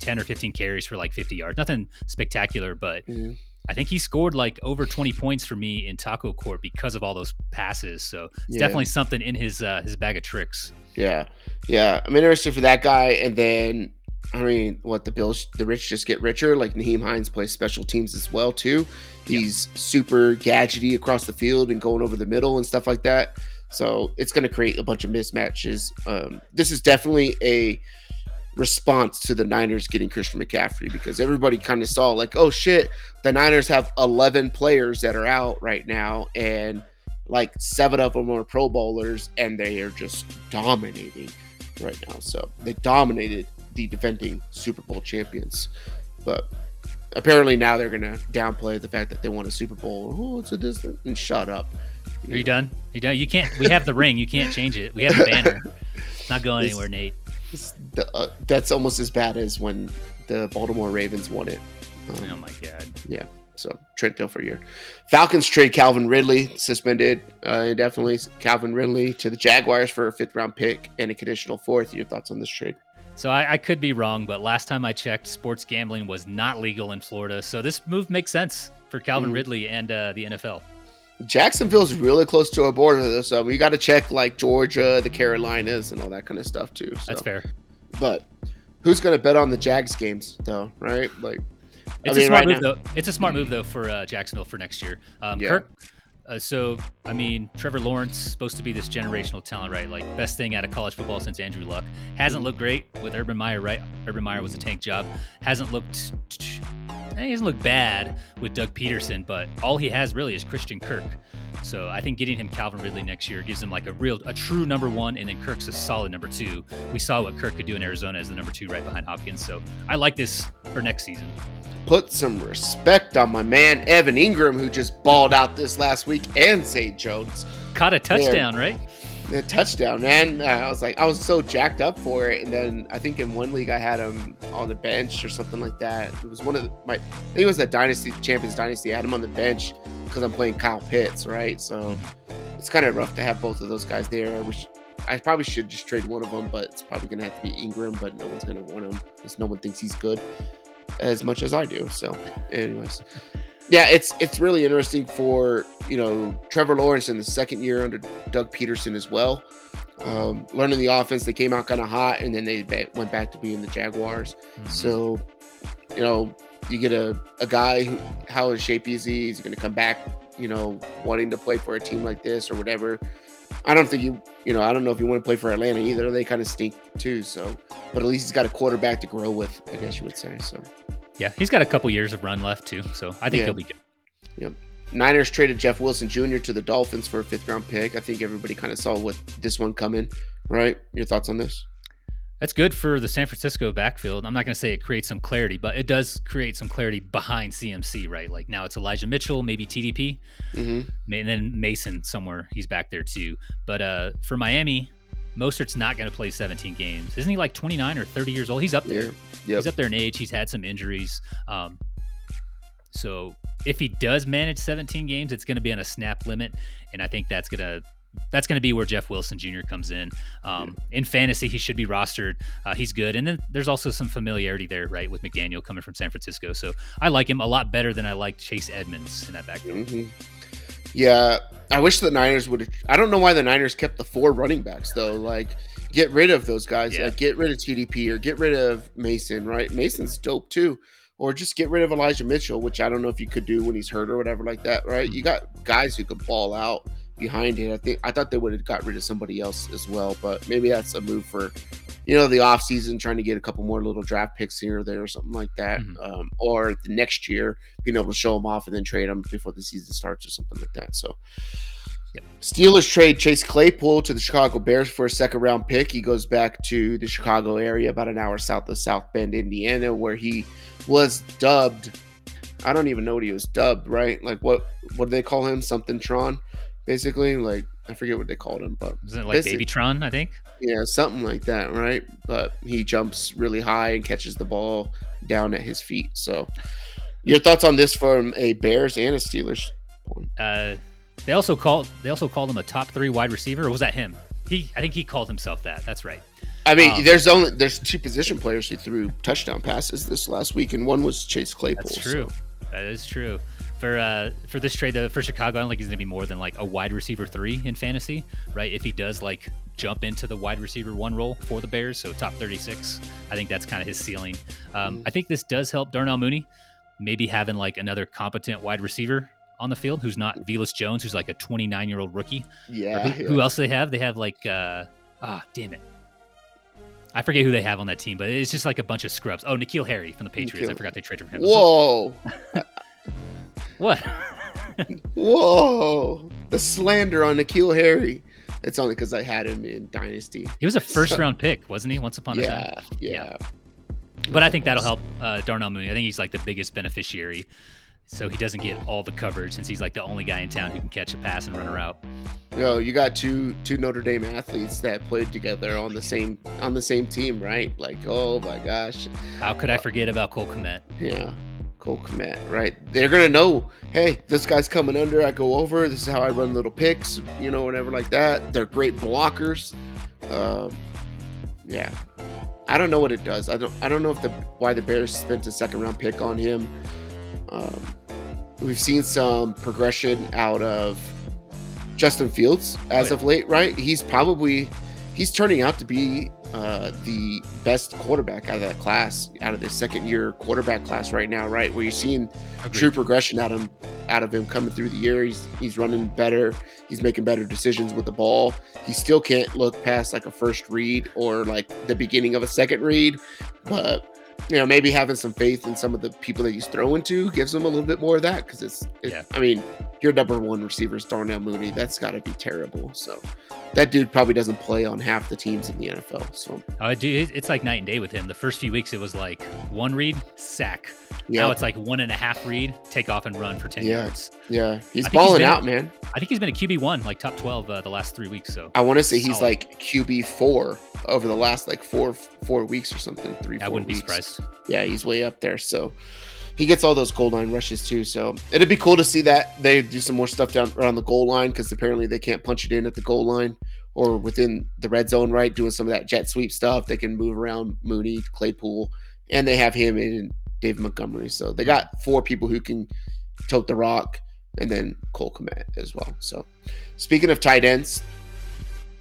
Speaker 3: 10 or 15 carries for like 50 yards. Nothing spectacular, but
Speaker 2: Mhm.
Speaker 3: I think he scored like over 20 points for me in Taco Court because of all those passes. So it's
Speaker 2: Yeah.
Speaker 3: definitely something in his uh, his bag of tricks.
Speaker 2: Yeah, yeah. I'm interested for that guy. And then, I mean, what the Bills, the rich just get richer. Like Nyheim Hines plays special teams as well too.
Speaker 3: Yeah.
Speaker 2: He's super gadgety across the field and going over the middle and stuff like that. So it's going to create a bunch of mismatches. Um, this is definitely a response to the Niners getting Christian McCaffrey because everybody kind of saw like, oh shit, the Niners have 11 players that are out right now and like seven of them are pro bowlers and they are just dominating right now. So they dominated the defending Super Bowl champions. But apparently now they're gonna downplay the fact that they won a Super Bowl. Oh, it's a distance and shut up.
Speaker 3: Are you done? You done? You can't. We have the ring. You can't change it. We have the banner. It's not going anywhere, Nate.
Speaker 2: It's the- uh, that's almost as bad as when the Baltimore Ravens won it. Um,
Speaker 3: Oh my god. Yeah.
Speaker 2: So Trent Dilfer year. Falcons trade Calvin Ridley, suspended uh, indefinitely. Calvin Ridley to the Jaguars for a fifth round pick and a conditional fourth. Your thoughts on this trade?
Speaker 3: So I, I could be wrong, but last time I checked, sports gambling was not legal in Florida. So this move makes sense for Calvin
Speaker 2: Mhm.
Speaker 3: Ridley and uh, the NFL.
Speaker 2: Jacksonville's really close to a border, so we got to check like Georgia, the Carolinas, and all that kind of stuff too. So.
Speaker 3: That's fair.
Speaker 2: But who's going to bet on the Jags games, though? Right? Like,
Speaker 3: It's
Speaker 2: I mean,
Speaker 3: a smart
Speaker 2: right
Speaker 3: move
Speaker 2: now-
Speaker 3: though. It's a smart move though for uh, Jacksonville for next year. Um,
Speaker 2: Yeah.
Speaker 3: Kirk. Uh, so I mean, Trevor Lawrence supposed to be this generational talent, right? Like best thing out of college football since Andrew Luck. Hasn't looked great with Urban Meyer, right? Urban Meyer was a tank job. Hasn't looked. eh, He doesn't look bad with Doug Pederson, but all he has really is Christian Kirk. So I think getting him Calvin Ridley next year gives him like a real, a true number one, and then Kirk's a solid number two. We saw what Kirk could do in Arizona as the number two right behind Hopkins. So I like this for next season.
Speaker 2: put some respect on my man Evan Engram, who just balled out this last week, and Zay Jones.
Speaker 3: Caught a touchdown, right?
Speaker 2: The touchdown, man. Uh, I was like, I was so jacked up for it. And then I think in one league I had him on the bench or something like that. It was one of the, my, I think it was the Dynasty Champions Dynasty. I had him on the bench because I'm playing Kyle Pitts, right? So it's kind of rough to have both of those guys there. I wish I probably should just trade one of them, but it's probably gonna have to be Engram. But no one's gonna want him because no one thinks he's good as much as I do. So, anyways, yeah, it's it's really interesting for you know Trevor Lawrence in the second year under Doug Pederson as well. Um, learning the offense, they came out kind of hot, and then they went back to being the Jaguars.
Speaker 3: Mhm.
Speaker 2: So, you know, you get a, a guy who, how in shape is he? He's going to come back, you know, wanting to play for a team like this or whatever. I don't think you, you know, I don't know if you want to play for Atlanta either. They kind of stink too. So, but at least he's got a quarterback to grow with, I guess you would say. So,
Speaker 3: Yeah, he's got a couple years of run left too, so I think
Speaker 2: Yeah.
Speaker 3: he'll be good. Yeah.
Speaker 2: Niners traded Jeff Wilson Jr. to the Dolphins for a fifth round pick. I think everybody kind of saw what this one coming, right? Your thoughts on this?
Speaker 3: That's good for the San Francisco backfield. I'm not going to say it creates some clarity, but it does create some clarity behind CMC, right? Like now it's Elijah Mitchell, maybe TDP,
Speaker 2: hmm
Speaker 3: and then Mason somewhere. He's back there too. But uh, for Miami, Mostert's not going to play 17 games. Isn't he like 29 or 30 years old? He's up there.
Speaker 2: Yeah. Yep.
Speaker 3: He's up there in age. He's had some injuries. Um, so if he does manage 17 games, it's going to be on a snap limit, and I think that's going to that's going to be where Jeff Wilson Jr. comes in. Um, In fantasy, he should be rostered. Uh, he's good, and then there's also some familiarity there, right, with McDaniel coming from San Francisco. So I like him a lot better than I like Chase Edmonds in that backfield.
Speaker 2: hmm Yeah, I wish the Niners would. I don't know why the Niners kept the four running backs though. Like, get rid of those guys.
Speaker 3: Yeah.
Speaker 2: Like, get rid of TDP or get rid of Mason. Right? Mason's dope too. Or just get rid of Elijah Mitchell, which I don't know if you could do when he's hurt or whatever like that. Right? You got guys who could ball out behind it. I think I thought they would have got rid of somebody else as well, but maybe that's a move for. You know, the off season, trying to get a couple more little draft picks here or there, or something like that,
Speaker 3: Mhm.
Speaker 2: um, or the next year being able to show them off and then trade them before the season starts or something like that. So, Steelers trade Chase Claypool to the Chicago Bears for a second round pick. He goes back to the Chicago area, about an hour south of South Bend, Indiana, where he was dubbed. I don't even know what he was dubbed, right? Like what what do they call him? Something Tron, basically. Like I forget what they called him, but
Speaker 3: Isn't it like Babytron? I think.
Speaker 2: yeah, something like that, right? But he jumps really high and catches the ball down at his feet. So, your thoughts on this from a Bears and a Steelers point?
Speaker 3: Uh, they also called they also called him a top three wide receiver. Or was that him? He I think he called himself that. That's right.
Speaker 2: I mean,
Speaker 3: Um,
Speaker 2: there's only there's two position players who threw touchdown passes this last week, and one was Chase Claypool.
Speaker 3: That's
Speaker 2: so-
Speaker 3: true. That is true. For uh for this trade though, for Chicago, I don't think he's gonna be more than like a wide receiver three in fantasy, right? If he does like jump into the wide receiver one role for the Bears, so top 36, I think that's kind of his ceiling. Um,
Speaker 2: Mhm.
Speaker 3: I think this does help Darnell Mooney, maybe having like another competent wide receiver on the field who's not Velus Jones, who's like a 29 year old rookie.
Speaker 2: Yeah.
Speaker 3: who, who else do they have? They have like uh ah damn it. I forget who they have on that team, but it's just like a bunch of scrubs. Oh, N'Keal Harry from the Patriots. I forgot they traded for him.
Speaker 2: Whoa,
Speaker 3: What?
Speaker 2: whoa! The slander on N'Keal Harry. It's only because I had him in Dynasty.
Speaker 3: he was a first round pick, wasn't he? Once upon a time.
Speaker 2: Yeah, yeah.
Speaker 3: But I think that'll help uh, Darnell Mooney. I think he's like the biggest beneficiary. So he doesn't get all the coverage since he's like the only guy in town who can catch a pass and run a route.
Speaker 2: No, you got two two Notre Dame athletes that played together on the same on the same team, right? Like, oh my gosh,
Speaker 3: How could I forget about Cole Kmet?
Speaker 2: yeah, Cole Kmet, right? They're gonna know, hey, this guy's coming under. I go over. This is how I run little picks, you know, whatever like that. They're great blockers. Um, yeah, I don't know what it does. I don't I don't know if the why the Bears spent a second round pick on him. Um, we've seen some progression out of Justin Fields as of late, right? He's probably he's turning out to be uh, the best quarterback out of that class, out of the second year quarterback class right now, right? Where you're seeing true progression out of him, out of him coming through the year. He's he's running better. He's making better decisions with the ball. He still can't look past like a first read or like the beginning of a second read, but you know maybe having some faith in some of the people that he's throwing to gives him a little bit more of that because it's, it,
Speaker 3: Yeah.
Speaker 2: I mean your number one receiver is Darnell Mooney. That's got to be terrible. So that dude probably doesn't play on half the teams in the NFL. So
Speaker 3: Oh, dude, it's like night and day with him. The first few weeks, it was like one read, sack. Now
Speaker 2: yeah,
Speaker 3: it's like one and a half read, take off and run for 10
Speaker 2: Yeah.
Speaker 3: yards.
Speaker 2: yeah, he's
Speaker 3: he's
Speaker 2: balling
Speaker 3: been-
Speaker 2: out, man.
Speaker 3: I think he's been a QB1, like top 12 uh, the last three weeks. So
Speaker 2: I want to say he's
Speaker 3: Solid.
Speaker 2: like QB four over the last like four four weeks or something. Three.
Speaker 3: I wouldn't be surprised.
Speaker 2: Yeah, he's way up there. So he gets all those goal line rushes too. So it'd be cool to see that they do some more stuff down around the goal line because apparently they can't punch it in at the goal line or within the red zone, right? Doing some of that jet sweep stuff. They can move around Mooney, Claypool, and they have him and Dave Montgomery. So they got four people who can tote the rock, and then Cole Kmet as well. So speaking of tight ends,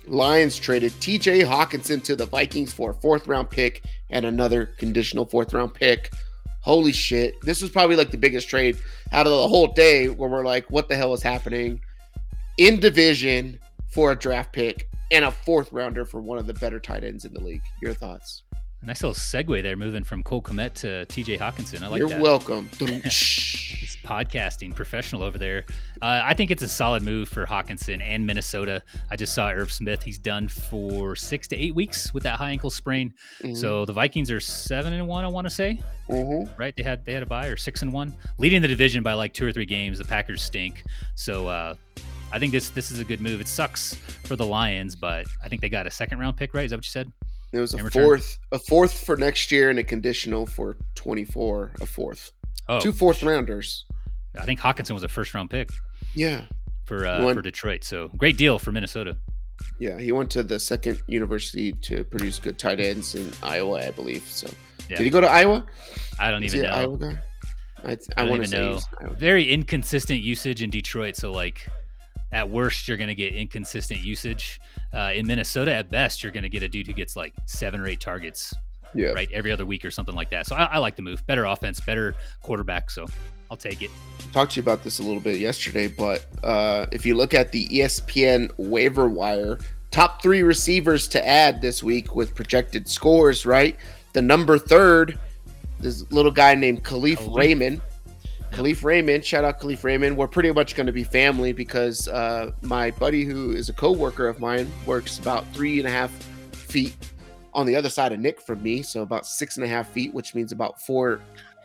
Speaker 2: Lions traded TJ Hockenson to the Vikings for a fourth round pick and another conditional fourth round pick. Holy shit. This was probably like the biggest trade out of the whole day where we're like, what the hell is happening? In division for a draft pick and a fourth rounder for one of the better tight ends in the league. Your thoughts?
Speaker 3: Nice little segue there, moving from Cole Kmet to TJ Hockenson. I like that.
Speaker 2: You're
Speaker 3: that.
Speaker 2: welcome.
Speaker 3: He's podcasting professional over there. Uh, I think it's a solid move for Hockenson and Minnesota. I just saw Irv Smith. He's done for six to eight weeks with that high ankle sprain.
Speaker 2: Mhm,
Speaker 3: So the Vikings are seven and one. I want to say
Speaker 2: mhm.
Speaker 3: right. They had they had a bye or six and one, leading the division by like two or three games. The Packers stink. So uh, I think this this is a good move. It sucks for the Lions, but I think they got a second round pick. Right? Is that what you said?
Speaker 2: It was a
Speaker 3: return?
Speaker 2: fourth, a fourth for next year and a conditional for 24, a fourth. two fourth rounders.
Speaker 3: I think Hockenson was a first round pick
Speaker 2: Yeah.
Speaker 3: for uh,
Speaker 2: One-
Speaker 3: for Detroit. So great deal for Minnesota.
Speaker 2: Yeah, he went to the second university to produce good tight ends in Iowa, I believe. So,
Speaker 3: Yeah.
Speaker 2: did he go to Iowa?
Speaker 3: I don't
Speaker 2: Is
Speaker 3: even know.
Speaker 2: Iowa guy? I, I,
Speaker 3: I don't
Speaker 2: want to
Speaker 3: know. Very inconsistent usage in Detroit. So like, at worst, you're going to get inconsistent usage. Uh, in Minnesota, at best, you're going to get a dude who gets like seven or eight targets,
Speaker 2: Yeah.
Speaker 3: right, every other week or something like that. So I, I like the move. Better offense, better quarterback. So I'll take it.
Speaker 2: Talked to you about this a little bit yesterday, but uh, if you look at the ESPN waiver wire, top three receivers to add this week with projected scores, right? The number third, this little guy named Kalif
Speaker 3: Kalif.
Speaker 2: Raymond. Kalif Raymond, shout out Kalif Raymond. We're pretty much going to be family because uh, my buddy, who is a co-worker of mine, works about three and a half feet on the other side of Nick from me, so about six and a half feet, which means about four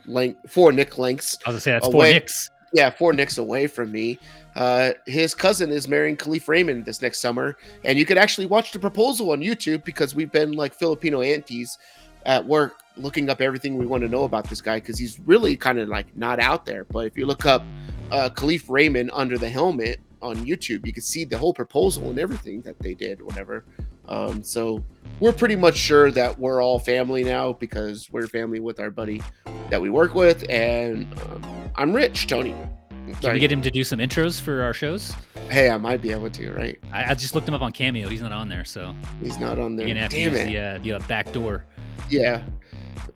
Speaker 2: length, four Nick lengths
Speaker 3: I was gonna say that's four
Speaker 2: Away.
Speaker 3: Knicks.
Speaker 2: yeah, four Nicks away from me. Uh, his cousin is marrying Kalif Raymond this next summer, and you could actually watch the proposal on YouTube because we've been like Filipino aunties at work looking up everything we want to know about this guy because he's really kind of like not out there. But if you look up uh, Kalif Raymond under the helmet on YouTube, you can see the whole proposal and everything that they did, whatever. Um, so we're pretty much sure that we're all family now because we're family with our buddy that we work with, and um, I'm rich, Tony.
Speaker 3: Can we get him to do some intros for our shows?
Speaker 2: hey, I might be able to, right?
Speaker 3: I, I just looked him up on Cameo. He's not on there, so
Speaker 2: He's not on there.
Speaker 3: you're gonna have to
Speaker 2: Damn
Speaker 3: use
Speaker 2: it.
Speaker 3: the, uh, the uh, back door.
Speaker 2: Yeah.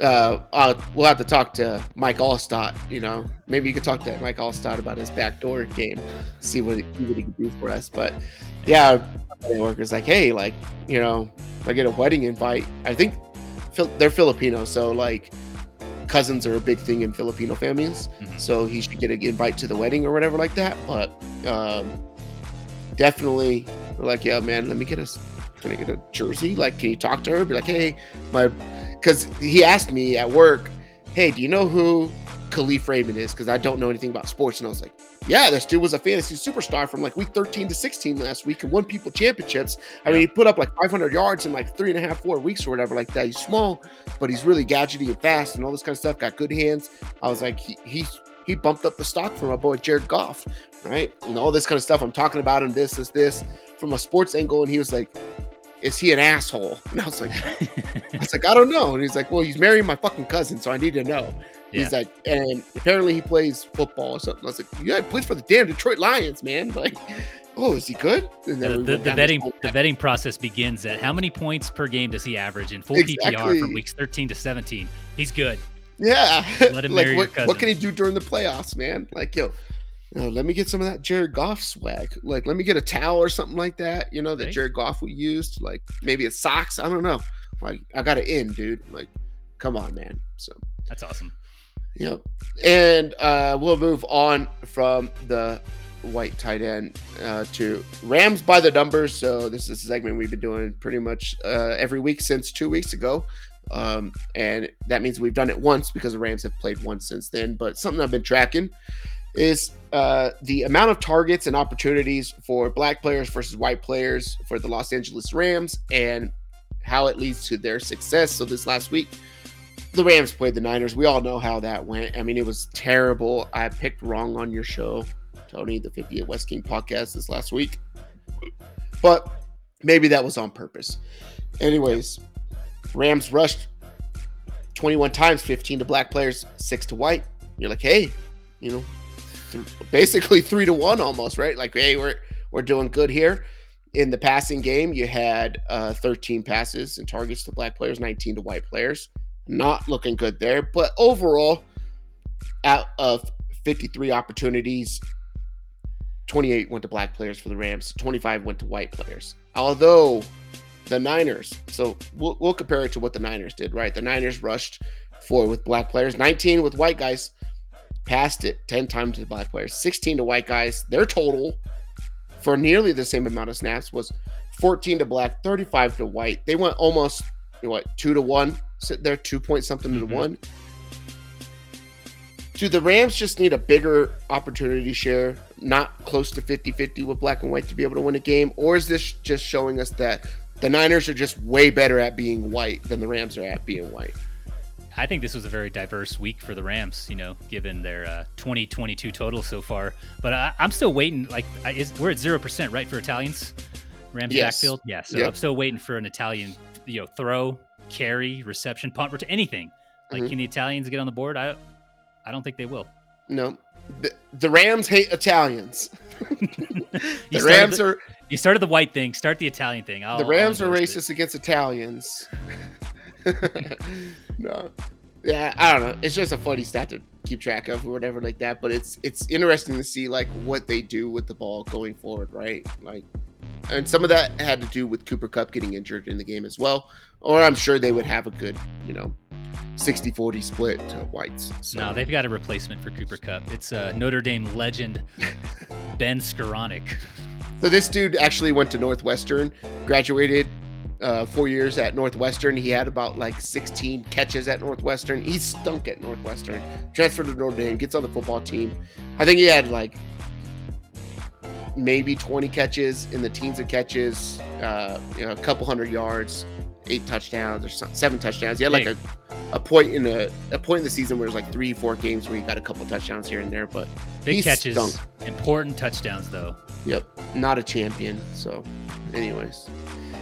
Speaker 2: Uh, uh, we'll have to talk to Mike Alstott. You know, maybe you could talk to Mike Alstott about his backdoor game, see what he, what he can do for us. But yeah, our workers like, hey, like, you know, if I get a wedding invite, I think they're Filipino, so like cousins are a big thing in Filipino families.
Speaker 3: Mhm.
Speaker 2: So he should get an invite to the wedding or whatever like that. But um, definitely, like, yeah, man, let me get a, can I get a jersey? Like, can you talk to her? Be like, hey, my, because he asked me at work, hey, do you know who Kalif Raymond is? Because I don't know anything about sports, and I was like, yeah, this dude was a fantasy superstar from like week 13 to 16 last week and won people championships. I mean, he put up like 500 yards in like three and a half, four weeks or whatever like that. He's small, but he's really gadgety and fast and all this kind of stuff. Got good hands. I was like, he he's he bumped up the stock for my boy Jared Goff, right? And all this kind of stuff. I'm talking about him, this, this, this, from a sports angle, and he was like, "Is he an asshole?" And I was like, "I was like, I don't know." And he's like, "Well, he's marrying my fucking cousin, so I need to know." He's like, and apparently he plays football or something. I was like, "Yeah, he plays for the damn Detroit Lions, man." Like, oh, is he good?
Speaker 3: The, the, the vetting the vetting process begins at how many points per game does he average in full PPR from weeks 13 to 17? He's good.
Speaker 2: Yeah.
Speaker 3: Let him
Speaker 2: like
Speaker 3: marry your
Speaker 2: what, what can he do during the playoffs, man? Like, yo, you know, let me get some of that Jared Goff swag. Like, let me get a towel or something like that, you know, that Jared Goff would use. Like maybe it's socks. I don't know. Like, I got it in, dude. Like, come on, man. So
Speaker 3: That's awesome.
Speaker 2: Yep. And uh, we'll move on from the white tight end uh, to Rams by the numbers. So this is a segment we've been doing pretty much uh, every week since two weeks ago. Um, and that means we've done it once because the Rams have played once since then. But something I've been tracking is uh, the amount of targets and opportunities for black players versus white players for the Los Angeles Rams and how it leads to their success. So this last week, the Rams played the Niners. We all know how that went. I mean, it was terrible. I picked wrong on your show, Tony, the 58 West King podcast this last week. But maybe that was on purpose. Anyways, Rams rushed 21 times, 15 to black players, six to white. You're like, hey, you know, basically three to one almost, right? Like, hey, we're we're doing good here. In the passing game, you had uh, 13 passes and targets to black players, 19 to white players. Not looking good there, but overall, out of 53 opportunities, 28 went to black players for the Rams, 25 went to white players. Although the Niners, so we'll, we'll compare it to what the Niners did, right? The Niners rushed four with black players, 19 with white guys, passed it 10 times to black players, 16 to white guys. Their total for nearly the same amount of snaps was 14 to black, 35 to white. They went almost you know what two to one, sit there two point something to
Speaker 3: Mhm.
Speaker 2: one. Do the Rams just need a bigger opportunity share, not close to 50 50 with black and white to be able to win a game? Or is this just showing us that the Niners are just way better at being white than the Rams are at being white?
Speaker 3: I think this was a very diverse week for the Rams, you know, given their uh, 2022 total so far. But I, I'm still waiting. Like, I, is, we're at 0%, right, for Italians? Rams
Speaker 2: Yes.
Speaker 3: backfield? Yeah. So
Speaker 2: Yep.
Speaker 3: I'm still waiting for an Italian, you know, throw, carry, reception, punt, ret- anything. Like,
Speaker 2: Mhm.
Speaker 3: can the Italians get on the board? I, I don't think they will.
Speaker 2: No. The, the Rams hate Italians.
Speaker 3: You
Speaker 2: the
Speaker 3: started
Speaker 2: Rams
Speaker 3: the,
Speaker 2: are
Speaker 3: You started the white thing. Start the Italian thing. I'll,
Speaker 2: the Rams are
Speaker 3: endorse it.
Speaker 2: racist against Italians. no. Yeah, I don't know. It's just a funny stat to keep track of or whatever like that. But it's it's interesting to see like what they do with the ball going forward, right? Like and some of that had to do with Cooper Kupp getting injured in the game as well. Or I'm sure they would have a good, you know, 60-40 split to whites. So
Speaker 3: No, they've got a replacement for Cooper Kupp. It's uh, Notre Dame legend Ben Skowronek.
Speaker 2: So this dude actually went to Northwestern, graduated uh, four years at Northwestern. He had about like 16 catches at Northwestern. He stunk at Northwestern. Transferred to Notre Dame, gets on the football team. I think he had like maybe 20 catches in the teens of catches, uh, you know, a couple hundred yards, eight touchdowns or seven touchdowns. He had like a, a point in a, a point in the season where it was like three, four games where he got a couple touchdowns here and there, but
Speaker 3: Big
Speaker 2: He
Speaker 3: catches,
Speaker 2: stunk.
Speaker 3: important touchdowns though.
Speaker 2: yep, not a champion. So, anyways.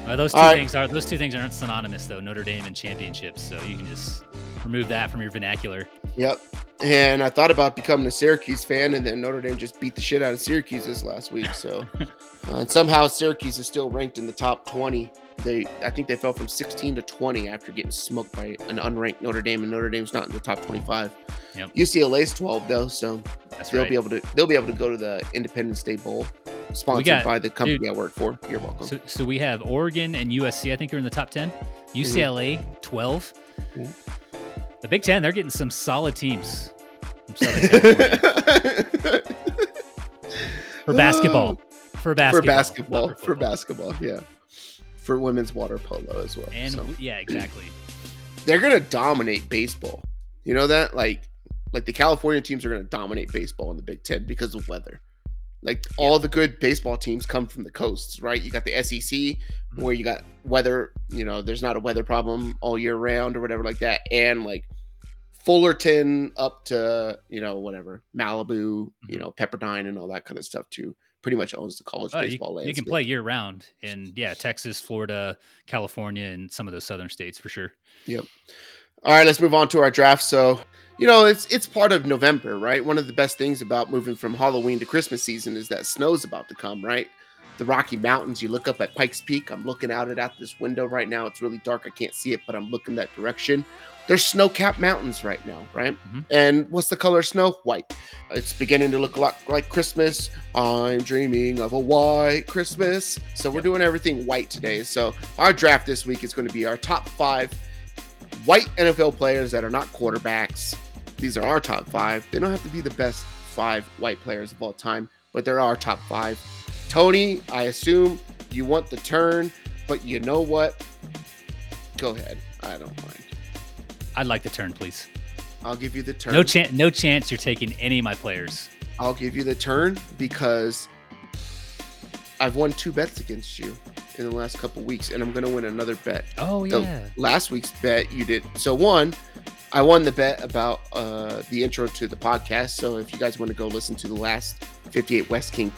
Speaker 3: Uh, those two
Speaker 2: All right.
Speaker 3: things are those two things aren't synonymous though. Notre Dame and championships, so you can just remove that from your vernacular.
Speaker 2: Yep. And I thought about becoming a Syracuse fan, and then Notre Dame just beat the shit out of Syracuse this last week. So, uh, and somehow Syracuse is still ranked in the top 20. They, I think they fell from 16 to 20 after getting smoked by an unranked Notre Dame, and Notre Dame's not in the top 25.
Speaker 3: Yep.
Speaker 2: UCLA's 12 though, so
Speaker 3: That's
Speaker 2: they'll
Speaker 3: right.
Speaker 2: be able to they'll be able to go to the Independence Day Bowl. Sponsored
Speaker 3: got-
Speaker 2: by the company
Speaker 3: dude,
Speaker 2: I work for. You're welcome.
Speaker 3: So, so we have Oregon and USC. I think are in the top ten. UCLA 12.
Speaker 2: Mhm.
Speaker 3: The Big Ten. They're getting some solid teams. from Southern California. for basketball. For basketball.
Speaker 2: for basketball, for basketball, yeah. For women's water polo as well.
Speaker 3: And
Speaker 2: so.
Speaker 3: yeah, exactly.
Speaker 2: they're gonna dominate baseball. You know that? Like like the California teams are gonna dominate baseball in the Big Ten because of weather. Like all the good baseball teams come from the coasts, right? You got the SEC mm-hmm. where you got weather, you know, there's not a weather problem all year round or whatever like that. And like Fullerton up to, you know, whatever, Malibu, you mm-hmm. know, Pepperdine and all that kind of stuff too. Pretty much owns the college
Speaker 3: Oh, you,
Speaker 2: baseball
Speaker 3: you can play year round in yeah, Texas, Florida, California, and some of those southern states for sure. Yep.
Speaker 2: All right, let's move on to our draft. So, you know, it's it's part of November, right? One of the best things about moving from Halloween to Christmas season is that snow's about to come, right? The Rocky Mountains, you look up at Pikes Peak. I'm looking out it out this window right now. It's really dark. I can't see it, but I'm looking that direction. There's snow-capped mountains right now, right?
Speaker 3: Mhm.
Speaker 2: And what's the color of snow? White. It's beginning to look a lot like Christmas. I'm dreaming of a white Christmas. So we're doing everything white today. So our draft this week is going to be our top five white NFL players that are not quarterbacks. These are our top five. They don't have to be the best five white players of all time, but they're our top five. Tony, I assume you want the turn, but you know what? Go ahead. I don't mind.
Speaker 3: I'd like the turn, please.
Speaker 2: I'll give you the turn.
Speaker 3: No chance. No chance you're taking any of my players.
Speaker 2: I'll give you the turn because I've won two bets against you in the last couple weeks, and I'm going to win another bet.
Speaker 3: Oh
Speaker 2: the
Speaker 3: yeah.
Speaker 2: last week's bet you did so one i won the bet about uh the intro to the podcast. So if you guys want to go listen to the last 58 west king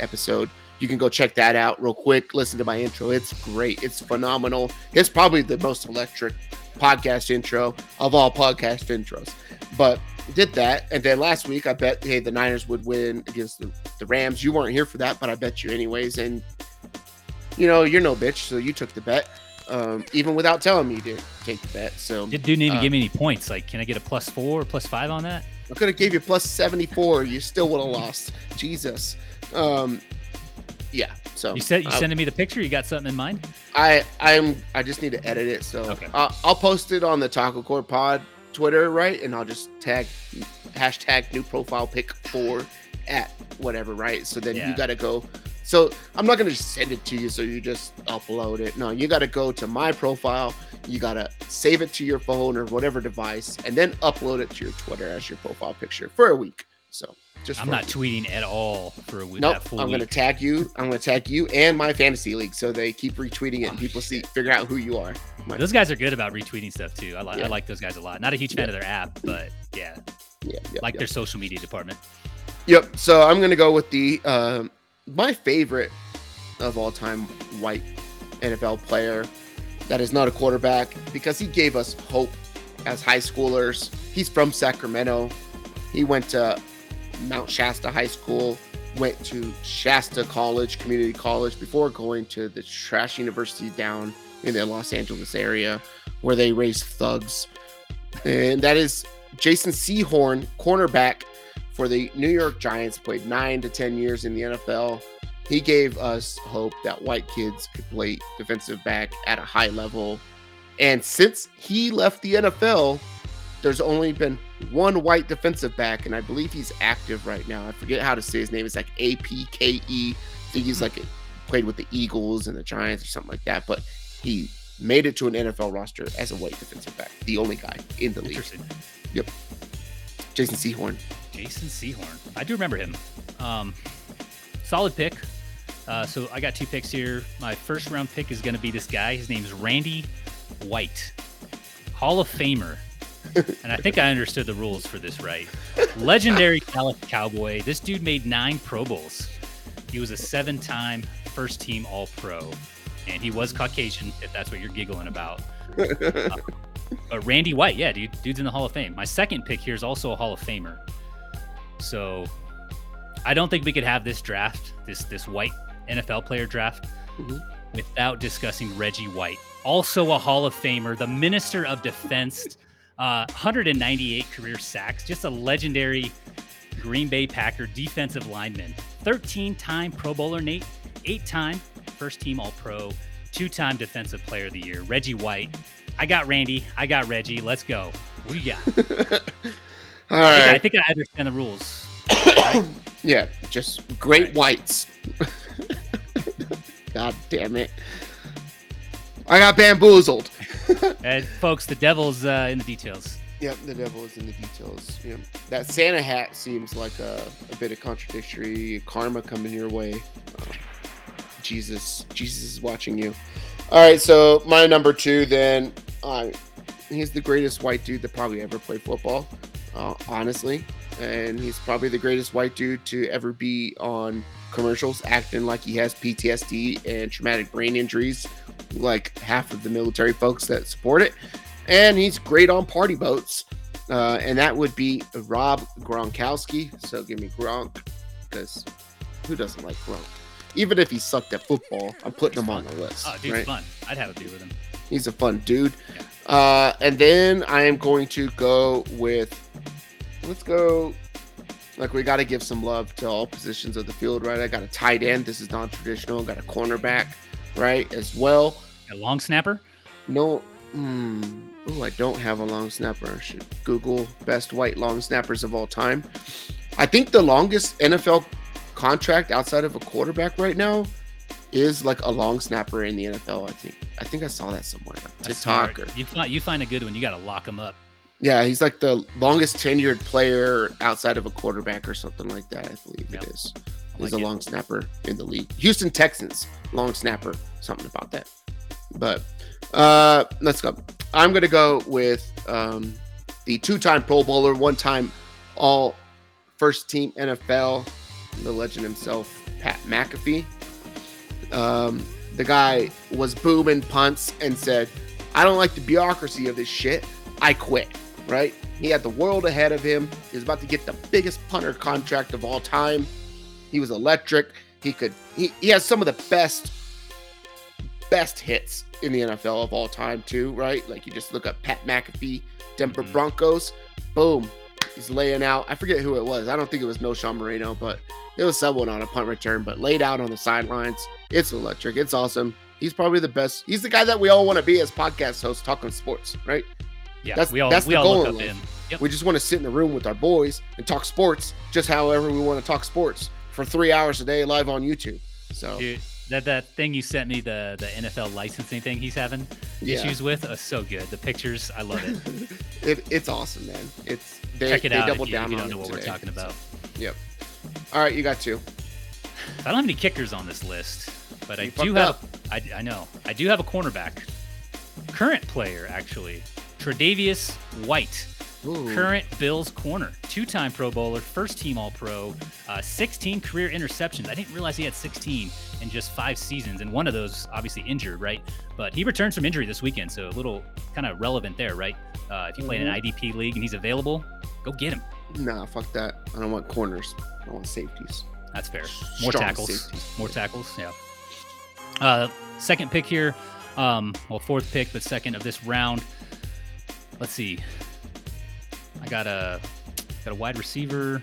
Speaker 2: episode you can go check that out real quick. Listen to my intro. It's great. It's phenomenal. It's probably the most electric podcast intro of all podcast intros. But did that and then last week i bet hey the niners would win against the, the rams. You weren't here for that but i bet you anyways. And you know you're no bitch so you took the bet um, even without telling me you did take the bet. So
Speaker 3: Did didn't even
Speaker 2: uh,
Speaker 3: give me any points. Like, can I get a plus four or plus five on that?
Speaker 2: I could have gave you plus 74. You still would have lost. Jesus. Um, yeah. So
Speaker 3: You said you
Speaker 2: uh,
Speaker 3: sending me the picture. You got something in mind?
Speaker 2: I I'm I just need to edit it. So
Speaker 3: Okay.
Speaker 2: uh, I'll post it on the Taco Court Pod Twitter, right? And I'll just tag hashtag new profile pick four at whatever, right? So then
Speaker 3: Yeah.
Speaker 2: you got to go. So I'm not gonna just send it to you, so you just upload it. No, you got to go to my profile. You got to save it to your phone or whatever device, and then upload it to your Twitter as your profile picture for a week. So just
Speaker 3: I'm not tweeting at all for a week.
Speaker 2: Nope. I'm
Speaker 3: week.
Speaker 2: gonna tag you. I'm gonna tag you and my fantasy league, so they keep retweeting it and
Speaker 3: Oh,
Speaker 2: people see figure out who you are. My-
Speaker 3: Those guys are good about retweeting stuff too. I like
Speaker 2: Yeah.
Speaker 3: I like those guys a lot. Not a huge fan of their app, but yeah,
Speaker 2: yeah, yeah,
Speaker 3: like
Speaker 2: yeah.
Speaker 3: their social media department.
Speaker 2: Yep. So I'm gonna go with the um, my favorite of all time white NFL player that is not a quarterback because he gave us hope as high schoolers. He's from Sacramento. He went to Mount Shasta High School, went to Shasta College, community college, before going to the trash university down in the Los Angeles area where they raise thugs. And that is Jason Sehorn, cornerback for the New York Giants, played nine to 10 years in the NFL. He gave us hope that white kids could play defensive back at a high level. And since he left the NFL, there's only been one white defensive back, and I believe he's active right now. I forget how to say his name. It's like A P K E. I think he's like played with the Eagles and the Giants or something like that. But he made it to an NFL roster as a white defensive back, the only guy in the league.
Speaker 3: Interesting.
Speaker 2: Jason Sehorn.
Speaker 3: Jason Sehorn. I do remember him. Um, solid pick. Uh, so I got two picks here. My first round pick is going to be this guy. His name's Randy White, Hall of Famer. and I think I understood the rules for this right. Legendary Cowboy. This dude made nine Pro Bowls. He was a seven time first team All Pro. And he was Caucasian, if that's what you're giggling about. But Randy White, yeah, dude, dude's in the Hall of Fame. My second pick here is also a Hall of Famer. So I don't think we could have this draft, this this white NFL player draft,
Speaker 2: Mhm.
Speaker 3: without discussing Reggie White, also a Hall of Famer, the Minister of Defense, uh, 198 career sacks, just a legendary Green Bay Packer defensive lineman. 13 time Pro Bowler, Nate, eight time first team All Pro, two time Defensive Player of the Year, Reggie White. I got Randy. I got Reggie. Let's go. What do you got?
Speaker 2: All
Speaker 3: I, think, I I understand the rules.
Speaker 2: Yeah, just great whites. God damn it. I got bamboozled.
Speaker 3: And folks, the devil's uh, in the details.
Speaker 2: Yep, the devil is in the details. Yeah. That Santa hat seems like a, a bit of contradictory karma coming your way. Uh, Jesus, Jesus is watching you. All right, so my number two, then, uh, he's the greatest white dude that probably ever played football, uh, honestly. And he's probably the greatest white dude to ever be on commercials, acting like he has PTSD and traumatic brain injuries, like half of the military folks that support it and he's great on party boats. Uh, and that would be Rob Gronkowski. So give me Gronk, because who doesn't like Gronk? Even if he sucked at football, I'm putting him on the list.
Speaker 3: Oh, dude's
Speaker 2: right?
Speaker 3: fun. I'd have a beer with him.
Speaker 2: He's a fun dude. Uh, and then I am going to go with, let's go. Like we got to give some love to all positions of the field, right? I got a tight end. This is non-traditional. Got a cornerback, right, as well.
Speaker 3: A long snapper.
Speaker 2: No. Hmm. Oh, I don't have a long snapper. I should Google best white long snappers of all time. I think the longest NFL contract outside of a quarterback right now is like a long snapper in the NFL. I think. I think I saw that somewhere. TikTok or
Speaker 3: You find you find a good one. You got to lock him up.
Speaker 2: yeah, he's like the longest tenured player outside of a quarterback or something like that. I believe
Speaker 3: Yep.
Speaker 2: it is. He's
Speaker 3: like
Speaker 2: a
Speaker 3: it.
Speaker 2: long snapper in the league. Houston Texans, long snapper, something about that. But uh let's go. I'm gonna go with um the two-time Pro Bowler, one-time all first team NFL, the legend himself, Pat McAfee. Um, the guy was booming punts and said, I don't like the bureaucracy of this shit. I quit. Right? He had the world ahead of him. He was about to get the biggest punter contract of all time. He was electric. He could he, he has some of the best best hits in the NFL of all time too, right? Like you just look up Pat McAfee, Denver
Speaker 3: Mhm.
Speaker 2: Broncos, boom. He's laying out. I forget who it was. I don't think it was Knowshon Moreno, but it was someone on a punt return, but laid out on the sidelines. It's electric. It's awesome. He's probably the best. He's the guy that we all want to be as podcast hosts talking sports, right?
Speaker 3: Yeah,
Speaker 2: That's-
Speaker 3: we all
Speaker 2: that's
Speaker 3: we
Speaker 2: the
Speaker 3: all
Speaker 2: goal in.
Speaker 3: Yep.
Speaker 2: We just want to sit in the room with our boys and talk sports just however we want to talk sports for three hours a day live on YouTube. So
Speaker 3: Dude, that that thing you sent me, the the NFL licensing thing he's having
Speaker 2: yeah,
Speaker 3: issues with, uh, so good. The pictures, I love it.
Speaker 2: it, it's awesome, man. It's they,
Speaker 3: Check it out if
Speaker 2: doubled
Speaker 3: you, if
Speaker 2: down
Speaker 3: you
Speaker 2: on
Speaker 3: don't know what we're talking about.
Speaker 2: Yep. All right, you got two.
Speaker 3: I don't have any kickers on this list, but I do have. I, I know. I do have a cornerback, current player actually, Tre'Davious White,
Speaker 2: Ooh.
Speaker 3: current Bills corner, two-time Pro Bowler, first-team All-Pro, uh, 16 career interceptions. I didn't realize he had 16 in just five seasons, and one of those obviously injured, right? But he returns from injury this weekend, so a little kind of relevant there, right? Uh, if you play in an IDP league and he's available, go get him.
Speaker 2: Nah, fuck that. I don't want corners. I want safeties.
Speaker 3: That's fair. More
Speaker 2: Strong
Speaker 3: tackles.
Speaker 2: safeties.
Speaker 3: More tackles. Yeah. Uh, second pick here. Um, well, fourth pick, but second of this round. Let's see. I got a got a wide receiver.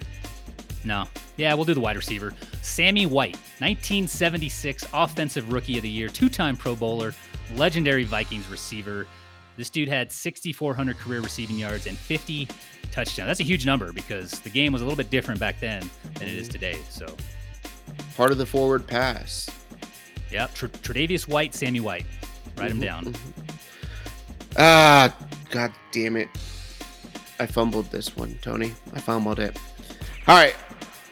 Speaker 3: No. Yeah, we'll do the wide receiver. Sammy White, 1976 Offensive Rookie of the Year, two-time Pro Bowler, legendary Vikings receiver. This dude had 6,400 career receiving yards and 50 touchdowns. That's a huge number because the game was a little bit different back then than it is today. So,
Speaker 2: Part of the forward pass.
Speaker 3: yeah, Tr- Tre'Davious White, Sammy White. Write him
Speaker 2: Mhm,
Speaker 3: down.
Speaker 2: mhm. Ah, god damn it. I fumbled this one, Tony. I fumbled it. All right.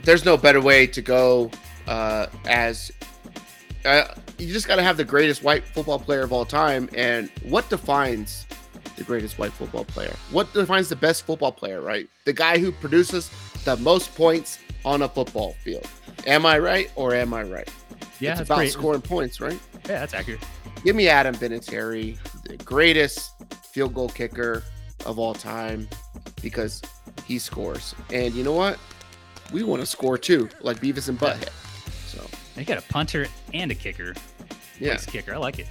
Speaker 2: There's no better way to go uh, as uh, you just got to have the greatest white football player of all time. And what defines the greatest white football player? What defines the best football player, right? The guy who produces the most points on a football field. Am I right or am I right?
Speaker 3: Yeah,
Speaker 2: it's
Speaker 3: that's
Speaker 2: about
Speaker 3: great.
Speaker 2: scoring points, right?
Speaker 3: Yeah, that's accurate.
Speaker 2: Give me Adam Vinatieri, the greatest field goal kicker of all time, because he scores. And you know what? We want to score too, like Beavis and Butthead. So
Speaker 3: They got a punter and a kicker.
Speaker 2: yeah,
Speaker 3: Place kicker. I like it.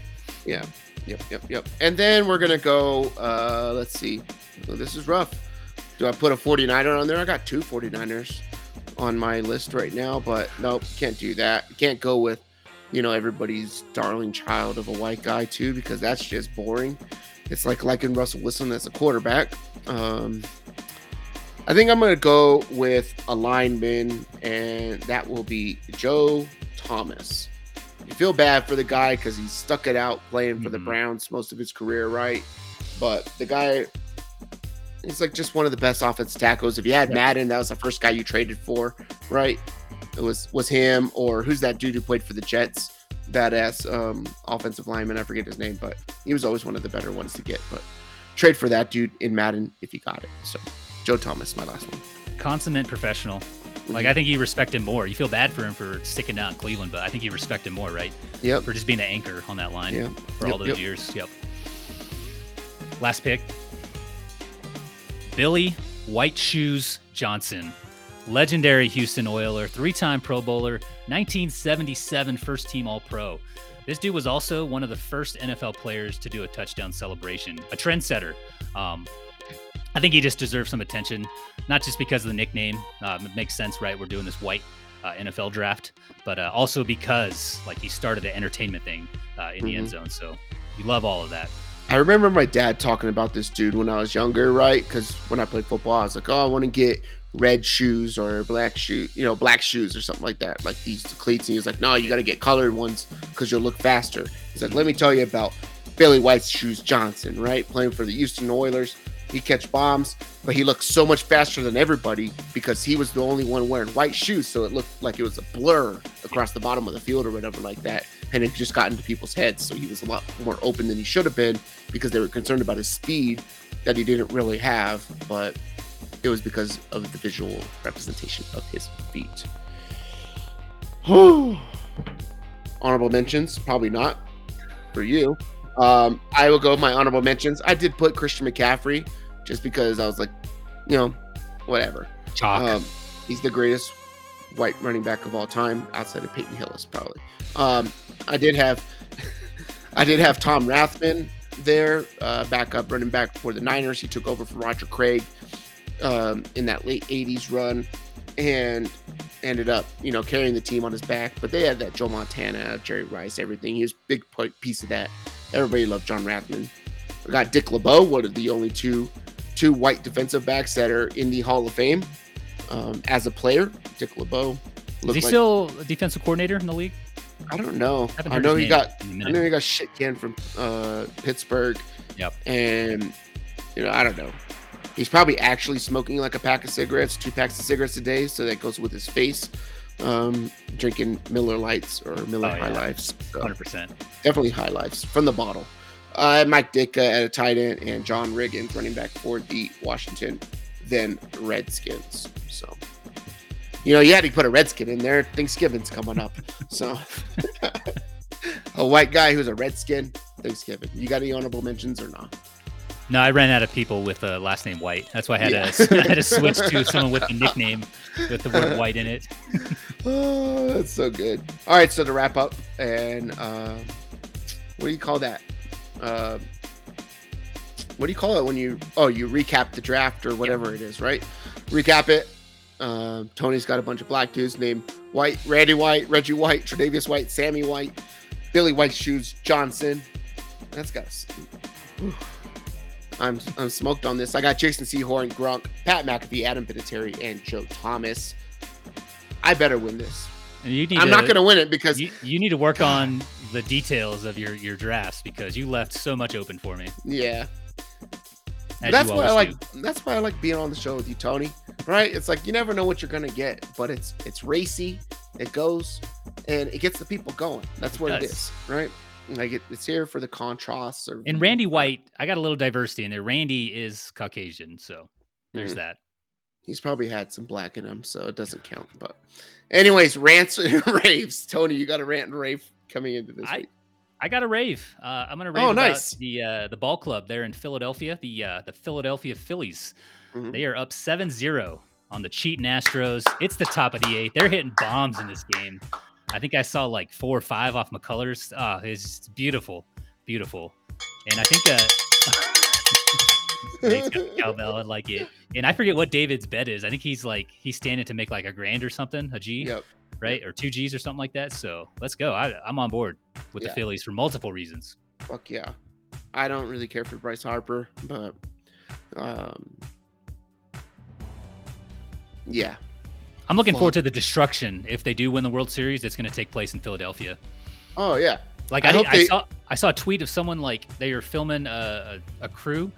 Speaker 2: yeah, yep, yep, yep. And then we're gonna go. Uh, let's see. Oh, this is rough. Do I put a 49er on there? I got two 49ers on my list right now, but nope, can't do that. Can't go with, you know, everybody's darling child of a white guy too, because that's just boring. It's like liking Russell Wilson as a quarterback. Um, I think I'm gonna go with a lineman, and that will be Joe Thomas. You feel bad for the guy because he stuck it out playing for the
Speaker 3: Mhm.
Speaker 2: Browns most of his career, right? But the guy, he's like just one of the best offensive tackles. If you had
Speaker 3: Yeah.
Speaker 2: Madden, that was the first guy you traded for, right? It was was him or who's that dude who played for the Jets? Badass um, offensive lineman. I forget his name, but he was always one of the better ones to get. But trade for that dude in Madden if you got it. So Joe Thomas, my last one.
Speaker 3: Consummate professional. Like. I think you respect him more. You feel bad for him for sticking out in Cleveland, but I think you respect him more, right?
Speaker 2: Yep.
Speaker 3: For just being an anchor on that line
Speaker 2: Yeah.
Speaker 3: for
Speaker 2: Yep,
Speaker 3: all those
Speaker 2: yep.
Speaker 3: years. Yep. Last pick. Billy White Shoes Johnson. Legendary Houston Oiler, three-time Pro Bowler, 1977 first team All-Pro. This dude was also one of the first NFL players to do a touchdown celebration, a trendsetter. Um, I think he just deserves some attention, not just because of the nickname. Uh, it makes sense, right? We're doing this white uh, NFL draft, but uh, also because like he started the entertainment thing uh, in the end
Speaker 2: Mhm.
Speaker 3: zone. So we love all of that.
Speaker 2: I remember my dad talking about this dude when I was younger, right? Because when I played football, I was like, oh, I want to get red shoes or black shoe, you know, black shoes or something like that, like these cleats. And he was like, no, you got to get colored ones because you'll look faster. He's like, let me tell you about Billy White's shoes Johnson, right? Playing for the Houston Oilers. He catch bombs, but he looked so much faster than everybody because he was the only one wearing white shoes. So it looked like it was a blur across the bottom of the field or whatever like that. And it just got into people's heads. So he was a lot more open than he should have been because they were concerned about his speed that he didn't really have, but it was because of the visual representation of his feet. honorable mentions, probably not for you. Um, I will go with my honorable mentions. I did put Christian McCaffrey just because I was like, you know, whatever.
Speaker 3: Chalk.
Speaker 2: Um, he's the greatest white running back of all time, outside of Peyton Hillis, probably. Um, I did have, I did have Tom Rathman there, uh, backup running back for the Niners. He took over from Roger Craig um, in that late '80s run, and ended up, you know, carrying the team on his back. But they had that Joe Montana, Jerry Rice, everything. He was a big piece of that. Everybody loved John Rathman. We got Dick LeBeau, one of the only two two white defensive backs that are in the Hall of Fame um, as a player. Dick LeBeau.
Speaker 3: Is he
Speaker 2: like-
Speaker 3: still a defensive coordinator in the league?
Speaker 2: I don't know.
Speaker 3: Haven't
Speaker 2: I know he got. I know he got shit canned from uh, Pittsburgh.
Speaker 3: Yep.
Speaker 2: And you know, I don't know. He's probably actually smoking like a pack of cigarettes, two packs of cigarettes a day, so that goes with his face. Um, drinking Miller Lights or Miller
Speaker 3: Oh,
Speaker 2: High
Speaker 3: yeah.
Speaker 2: Lifes. So,
Speaker 3: Hundred percent.
Speaker 2: definitely High Lifes from the bottle. Uh, Mike Ditka at a tight end and John Riggins running back for the Washington then Redskins. So, you know, you had to put a Redskin in there. Thanksgiving's coming up. So, a white guy who's a Redskin, Thanksgiving. You got any honorable mentions or not?
Speaker 3: No, I ran out of people with a last name White. That's why I had,
Speaker 2: Yeah.
Speaker 3: to, I had to switch to someone with a nickname with the word White in it.
Speaker 2: Oh, that's so good. All right, so to wrap up, and um, what do you call that? Um what do you call it when you? Oh, you recap the draft or whatever it is, right? Recap it. Um, Tony's got a bunch of black dudes named White, Randy White, Reggie White, Tre'Davious White, Sammy White, Billy White Shoes Johnson. That's got. I'm I'm smoked on this. I got Jason Sehorn, Gronk, Pat McAfee, Adam Vinatieri, and Joe Thomas. I better win this.
Speaker 3: And you need
Speaker 2: I'm
Speaker 3: to,
Speaker 2: not going to win it because
Speaker 3: You, you need to work on the details of your your drafts because you left so much open for me.
Speaker 2: yeah,
Speaker 3: As
Speaker 2: that's why I like.
Speaker 3: do.
Speaker 2: That's why I like being on the show with you, Tony. Right? It's like you never know what you're going to get, but it's it's racy. It goes and it gets the people going. That's what it
Speaker 3: does.
Speaker 2: is, right? Like it, it's here for the contrasts. Or
Speaker 3: And Randy White, I got a little diversity in there. Randy is Caucasian, so there's
Speaker 2: Mhm.
Speaker 3: that.
Speaker 2: He's probably had some black in him, so it doesn't count. But, anyways, rants and raves. Tony, you got a rant and rave coming into this
Speaker 3: I-
Speaker 2: week.
Speaker 3: I got a rave. Uh, I'm gonna rave
Speaker 2: Oh,
Speaker 3: about
Speaker 2: nice.
Speaker 3: the uh, the ball club there in Philadelphia, the uh, the Philadelphia Phillies.
Speaker 2: Mhm.
Speaker 3: They are up 7-0 on the cheating Astros. It's the top of the eighth. They're hitting bombs in this game. I think I saw like four or five off McCullers. Ah, it's beautiful, beautiful. And I think uh, Nate's got the cowbell. I like it. And I forget what David's bet is. I think he's like he's standing to make like a grand or something, a G,
Speaker 2: Yep.
Speaker 3: right, or two G's or something like that. So let's go. I, I'm on board with
Speaker 2: Yeah.
Speaker 3: the Phillies for multiple reasons.
Speaker 2: Fuck yeah. I don't really care for Bryce Harper, but um yeah.
Speaker 3: I'm looking forward to the destruction if they do win the World Series. It's going to take place in Philadelphia.
Speaker 2: Oh yeah.
Speaker 3: Like
Speaker 2: I
Speaker 3: I,
Speaker 2: they-
Speaker 3: saw I saw a tweet of someone like they were filming a, a, a crew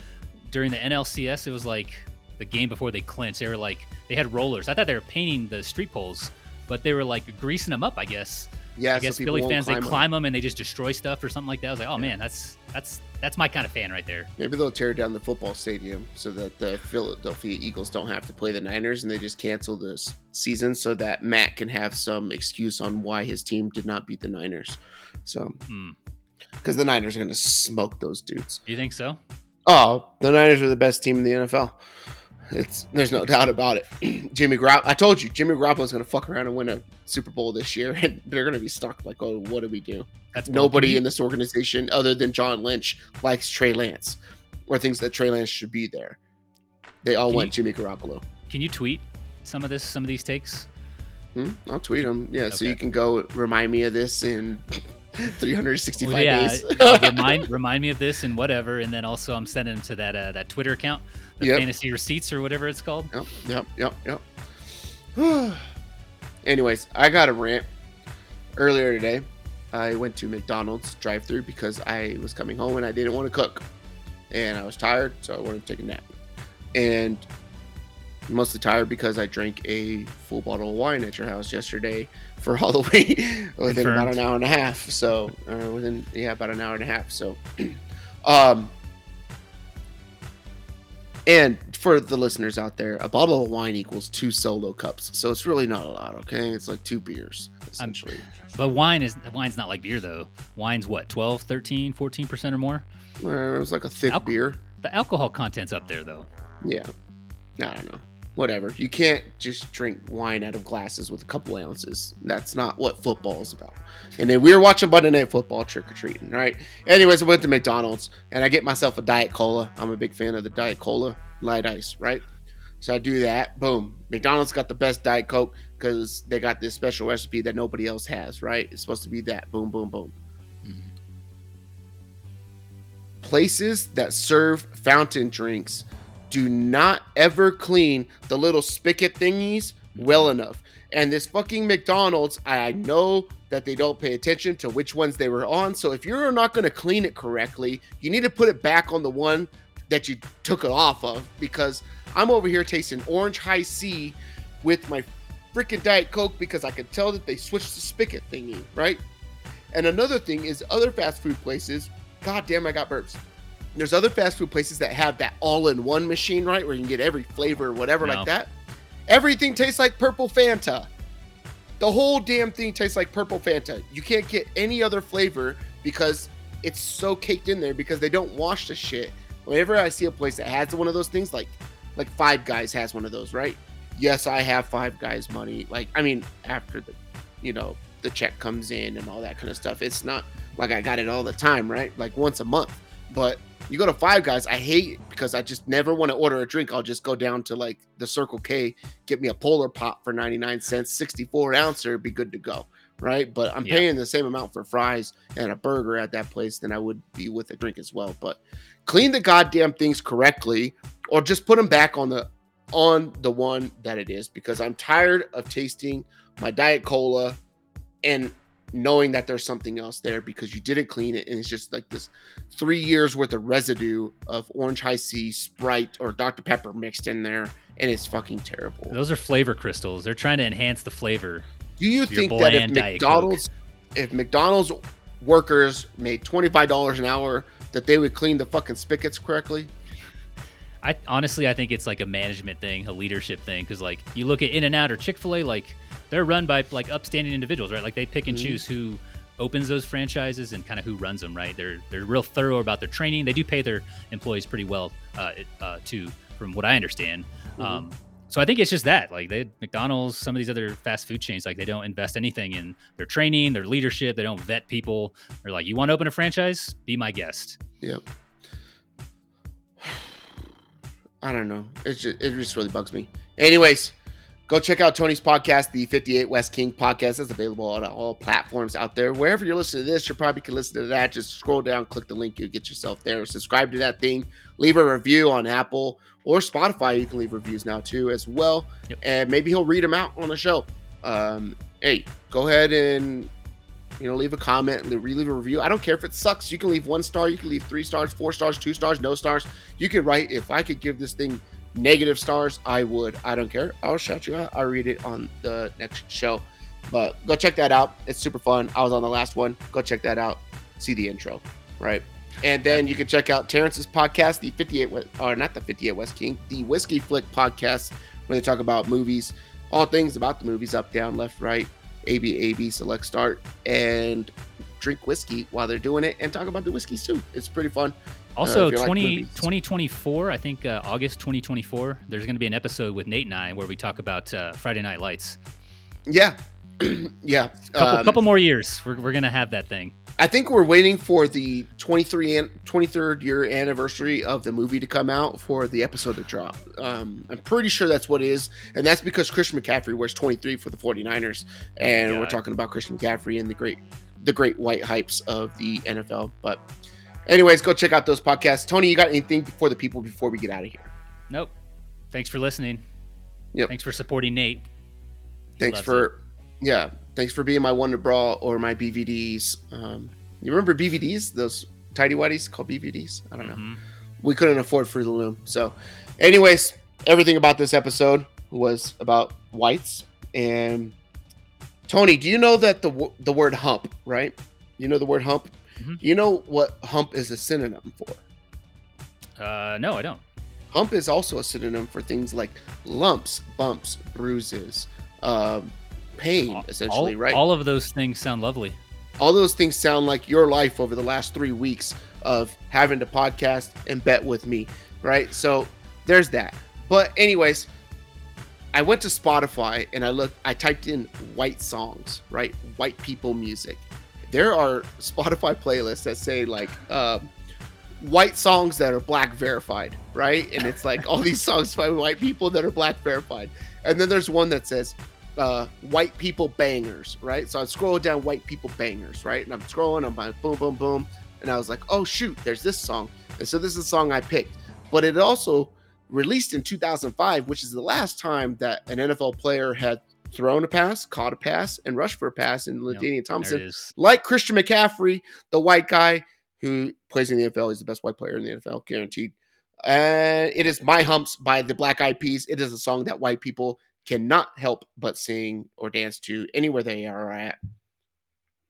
Speaker 3: during the NLCS. It was like the game before they clinched. They were like they had rollers. I thought they were painting the street poles, but they were like greasing them up. I guess.
Speaker 2: Yeah,
Speaker 3: I guess
Speaker 2: people
Speaker 3: Philly fans they climb them and they just destroy stuff or something like that. I was like, oh
Speaker 2: Yeah.
Speaker 3: man, that's that's that's my kind of fan right there.
Speaker 2: Maybe they'll tear down the football stadium so that the Philadelphia Eagles don't have to play the Niners and they just cancel this season so that Matt can have some excuse on why his team did not beat the Niners. So,
Speaker 3: Hmm.
Speaker 2: because the Niners are going to smoke those dudes.
Speaker 3: Do you think so?
Speaker 2: Oh, the Niners are the best team in the NFL. It's there's no doubt about it. Jimmy Garoppolo, I told you, Jimmy Garoppolo's going to fuck around and win a Super Bowl this year, and they're going to be stuck. Like, oh, what do we do?
Speaker 3: That's.
Speaker 2: Nobody in this organization, other than John Lynch, likes Trey Lance or thinks that Trey Lance should be there. They all
Speaker 3: Can
Speaker 2: want Jimmy Garoppolo.
Speaker 3: Can you tweet some of this, some of these takes?
Speaker 2: Hmm? I'll tweet them. Yeah, so you can go remind me of this in 365
Speaker 3: Well, yeah,
Speaker 2: days.
Speaker 3: remind remind me of this and whatever, and then also I'm sending them to that uh, that Twitter account, the
Speaker 2: Yep.
Speaker 3: fantasy receipts or whatever it's called.
Speaker 2: Yep, yep, yep, yep. Anyways, I got a rant. Earlier today, I went to McDonald's drive-through because I was coming home and I didn't want to cook, and I was tired, so I wanted to take a nap. And mostly tired because I drank a full bottle of wine at your house yesterday for Halloween within about an hour and a half. So uh, within yeah, about an hour and a half. So, um, and for the listeners out there, a bottle of wine equals two solo cups. So it's really not a lot. Okay, it's like two beers essentially.
Speaker 3: But wine is wine's not like beer though. Wine's what 12, 13, 14 percent or more.
Speaker 2: Uh, it was like a thick beer.
Speaker 3: The alcohol content's up there though.
Speaker 2: Yeah. I don't know. Whatever. You can't just drink wine out of glasses with a couple ounces. That's not what football is about. And then we were watching Monday Night Football trick or treating, right? Anyways, I went to McDonald's and I get myself a Diet Cola. I'm a big fan of the Diet Cola, light ice, right? So I do that. Boom. McDonald's got the best Diet Coke because they got this special recipe that nobody else has, right? It's supposed to be that. Boom, boom, boom. Mm-hmm. Places that serve fountain drinks do not ever clean the little spigot thingies well enough. And this fucking McDonald's, I know that they don't pay attention to which ones they were on. So if you're not going to clean it correctly, you need to put it back on the one that you took it off of because I'm over here tasting orange Hi-C with my freaking Diet Coke because I could tell that they switched the spigot thingy, right? And another thing is other fast food places, god damn, I got burps. There's other fast food places that have that all-in-one machine, right, where you can get every flavor or whatever
Speaker 3: No.
Speaker 2: like that. Everything tastes like purple Fanta. The whole damn thing tastes like purple Fanta. You can't get any other flavor because it's so caked in there because they don't wash the shit. Whenever I see a place that has one of those things, like like Five Guys has one of those, right? Yes, I have Five Guys money. Like, I mean, after the, you know, the check comes in and all that kind of stuff. It's not like I got it all the time, right? Like once a month. But you go to Five Guys, I hate it because I just never want to order a drink. I'll just go down to like the Circle K, get me a Polar Pop for 99 cents, 64 ouncer, be good to go, right? But I'm
Speaker 3: Yeah.
Speaker 2: paying the same amount for fries and a burger at that place than I would be with a drink as well. But clean the goddamn things correctly or just put them back on the on the one that it is because I'm tired of tasting my diet cola and knowing that there's something else there because you didn't clean it and it's just like this three years worth of residue of orange Hi-C, Sprite, or Dr. Pepper mixed in there, and it's fucking terrible.
Speaker 3: Those are flavor crystals. They're trying to enhance the flavor.
Speaker 2: Do you think that if
Speaker 3: bland Diet Coke.
Speaker 2: McDonald's if McDonald's workers made twenty five dollars an hour that they would clean the fucking spigots correctly?
Speaker 3: I honestly, I think it's like a management thing, a leadership thing, because like you look at In and Out or Chick Fil A, like they're run by like upstanding individuals, right? Like they pick and
Speaker 2: Mhm.
Speaker 3: choose who opens those franchises and kind of who runs them, right? They're they're real thorough about their training. They do pay their employees pretty well, uh, uh, too, from what I understand.
Speaker 2: Mhm.
Speaker 3: Um, so I think it's just that, like they McDonald's, some of these other fast food chains, like they don't invest anything in their training, their leadership. They don't vet people. They're like, you want to open a franchise? Be my guest.
Speaker 2: Yep. I don't know. It's just, it just really bugs me. Anyways, go check out Tony's podcast, the 58 West King podcast. It's available on all platforms out there. Wherever you're listening to this, you probably can listen to that. Just scroll down, click the link, you get yourself there. Subscribe to that thing. Leave a review on Apple or Spotify. You can leave reviews now too, as well.
Speaker 3: Yep.
Speaker 2: And maybe he'll read them out on the show. Um, hey, go ahead and you know leave a comment, leave, leave a review. I don't care if it sucks. You can leave one star, you can leave three stars, four stars, two stars, no stars. You can write if I could give this thing negative stars, I would. I don't care. I'll shout you out. I'll read it on the next show. But go check that out. It's super fun. I was on the last one. Go check that out. See the intro, right? And then you can check out Terrence's podcast, the 58 West, or not the 58 West King, the Whiskey Flick podcast, where they talk about movies, all things about the movies, up, down, left, right, A, B, A, B, select, start, and drink whiskey while they're doing it and talk about the whiskeys too. It's pretty fun.
Speaker 3: Also,
Speaker 2: if you like
Speaker 3: 2024, I think uh, August 2024, there's going to be an episode with Nate and I where we talk about uh, Friday Night Lights.
Speaker 2: Yeah. yeah.
Speaker 3: Couple,
Speaker 2: Um,
Speaker 3: couple more years, we're, we're going to have that thing.
Speaker 2: I think we're waiting for the 23 and 23rd year anniversary of the movie to come out for the episode to drop. Um, I'm pretty sure that's what it is. And that's because Christian McCaffrey wears 23 for the 49ers. And we're talking about Christian McCaffrey and the great the great white hypes of the NFL. But anyways, go check out those podcasts. Tony, you got anything for the people before we get out of here?
Speaker 3: Nope. Thanks for listening.
Speaker 2: Yep.
Speaker 3: Thanks for supporting Nate. He
Speaker 2: Thanks for yeah, thanks for being my Wonderbra or my BVDs. Um, you remember BVDs? Those tidy whities called BVDs? I don't know.
Speaker 3: Mhm.
Speaker 2: we couldn't afford of the Loom. So, anyways, everything about this episode was about whites. And Tony, do you know that the the word hump, right? You know the word hump.
Speaker 3: Mhm.
Speaker 2: You know what hump is a synonym for?
Speaker 3: Uh, no, I don't.
Speaker 2: Hump is also a synonym for things like lumps, bumps, bruises, um, pain,
Speaker 3: All-
Speaker 2: essentially,
Speaker 3: all,
Speaker 2: right?
Speaker 3: All of those things sound lovely.
Speaker 2: all those things sound like your life over the last three weeks of having to podcast and bet with me, right? So there's that. But anyways, I went to Spotify and I looked. I typed in white songs, right? White people music. There are Spotify playlists that say like um, white songs that are black verified, right? And it's like all these songs by white people that are black verified. And then there's one that says uh, white people bangers, right? So I scroll down white people bangers, right? And I'm scrolling, I'm like boom, boom, boom. And I was like, oh shoot, there's this song. And so this is a song I picked. But it also released in 2005, which is the last time that an NFL player had thrown a pass, caught a pass, and rushed for a pass in
Speaker 3: Yep,
Speaker 2: LaDainian
Speaker 3: There Tomlinson.
Speaker 2: Like Christian McCaffrey, the white guy who plays in the NFL. He's the best white player in the NFL, guaranteed. And it is My Humps by the Black Eyed Peas. It is a song that white people cannot help but sing or dance to anywhere they are at.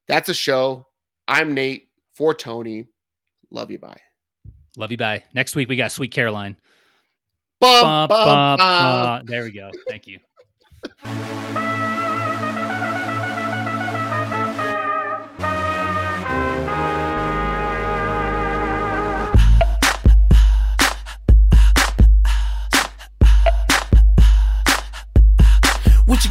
Speaker 2: That's a show. I'm Nate for Tony. Love you. Bye.
Speaker 3: Love you. Bye. Next week, we got Sweet Caroline.
Speaker 2: Bum,
Speaker 3: Bum,
Speaker 2: bum,
Speaker 3: bum,
Speaker 2: bum.
Speaker 3: bum. There we go. Thank you.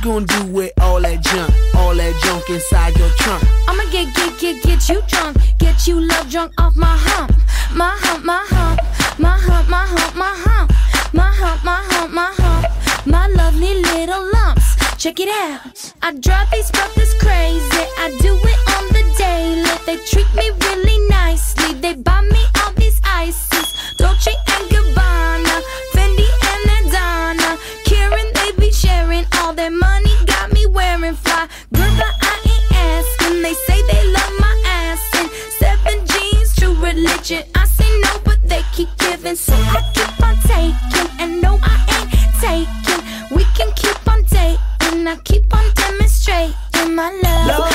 Speaker 4: gonna do with all that junk? All that junk inside your trunk?
Speaker 5: I'ma get, get, get, get you drunk. Get you love drunk off my hump. My hump, my hump. My hump, my hump, my hump. My hump, my hump, my hump. My lovely little lumps. Check it out. I drive these brothers crazy. I do it on the daily. They treat me really nicely. They buy me all these ices. Dolce and religion. I say no, but they keep giving. So I keep on taking. And no, I ain't taking. We can keep on dating. I keep on demonstrating. My love,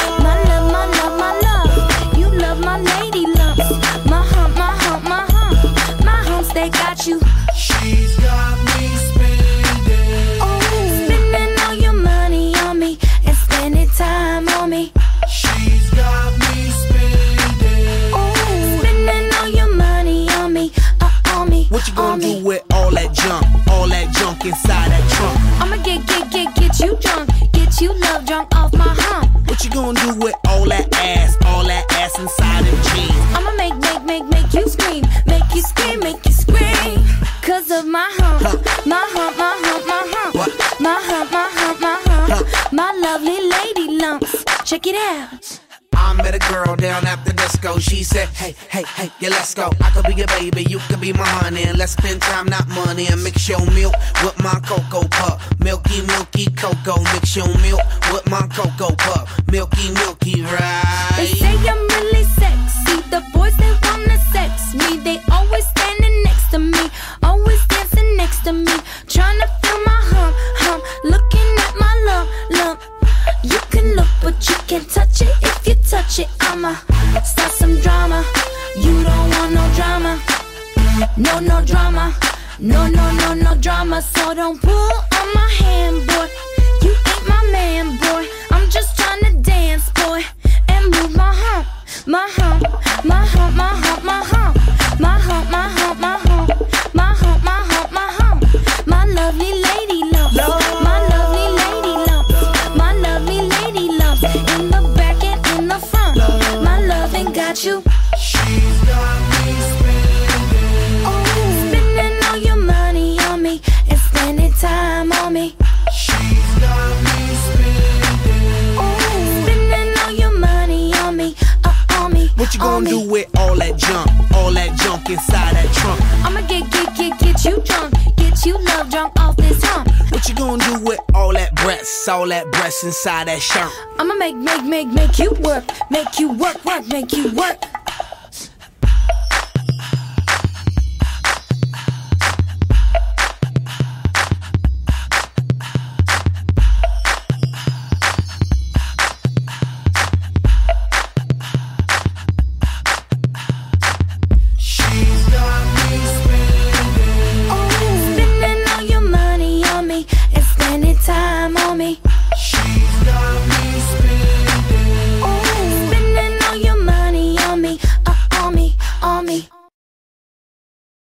Speaker 5: Check it out.
Speaker 4: I met a girl down at the disco. She said, Hey, hey, hey, yeah, let's go. I could be your baby, you could be my honey. And let's spend time, not money. And mix your milk with my cocoa puff. Milky, milky cocoa. Mix your milk with my cocoa puff. Milky, milky, right?
Speaker 5: No no drama, no no no no drama. So don't pull on my hand, boy. You ain't my man, boy. I'm just trying to dance, boy, and move my hump, my hump, my hump, my hump, my hump, my hump, my hump,
Speaker 4: me. What you
Speaker 5: on
Speaker 4: gonna do with all that junk? All that junk inside that trunk?
Speaker 5: I'ma get, get, get, get you drunk, get you love drunk off this hump.
Speaker 4: What you gonna do with all that breasts? All that breasts inside that shirt?
Speaker 5: I'ma make, make, make, make you work, make you work, work, make you work.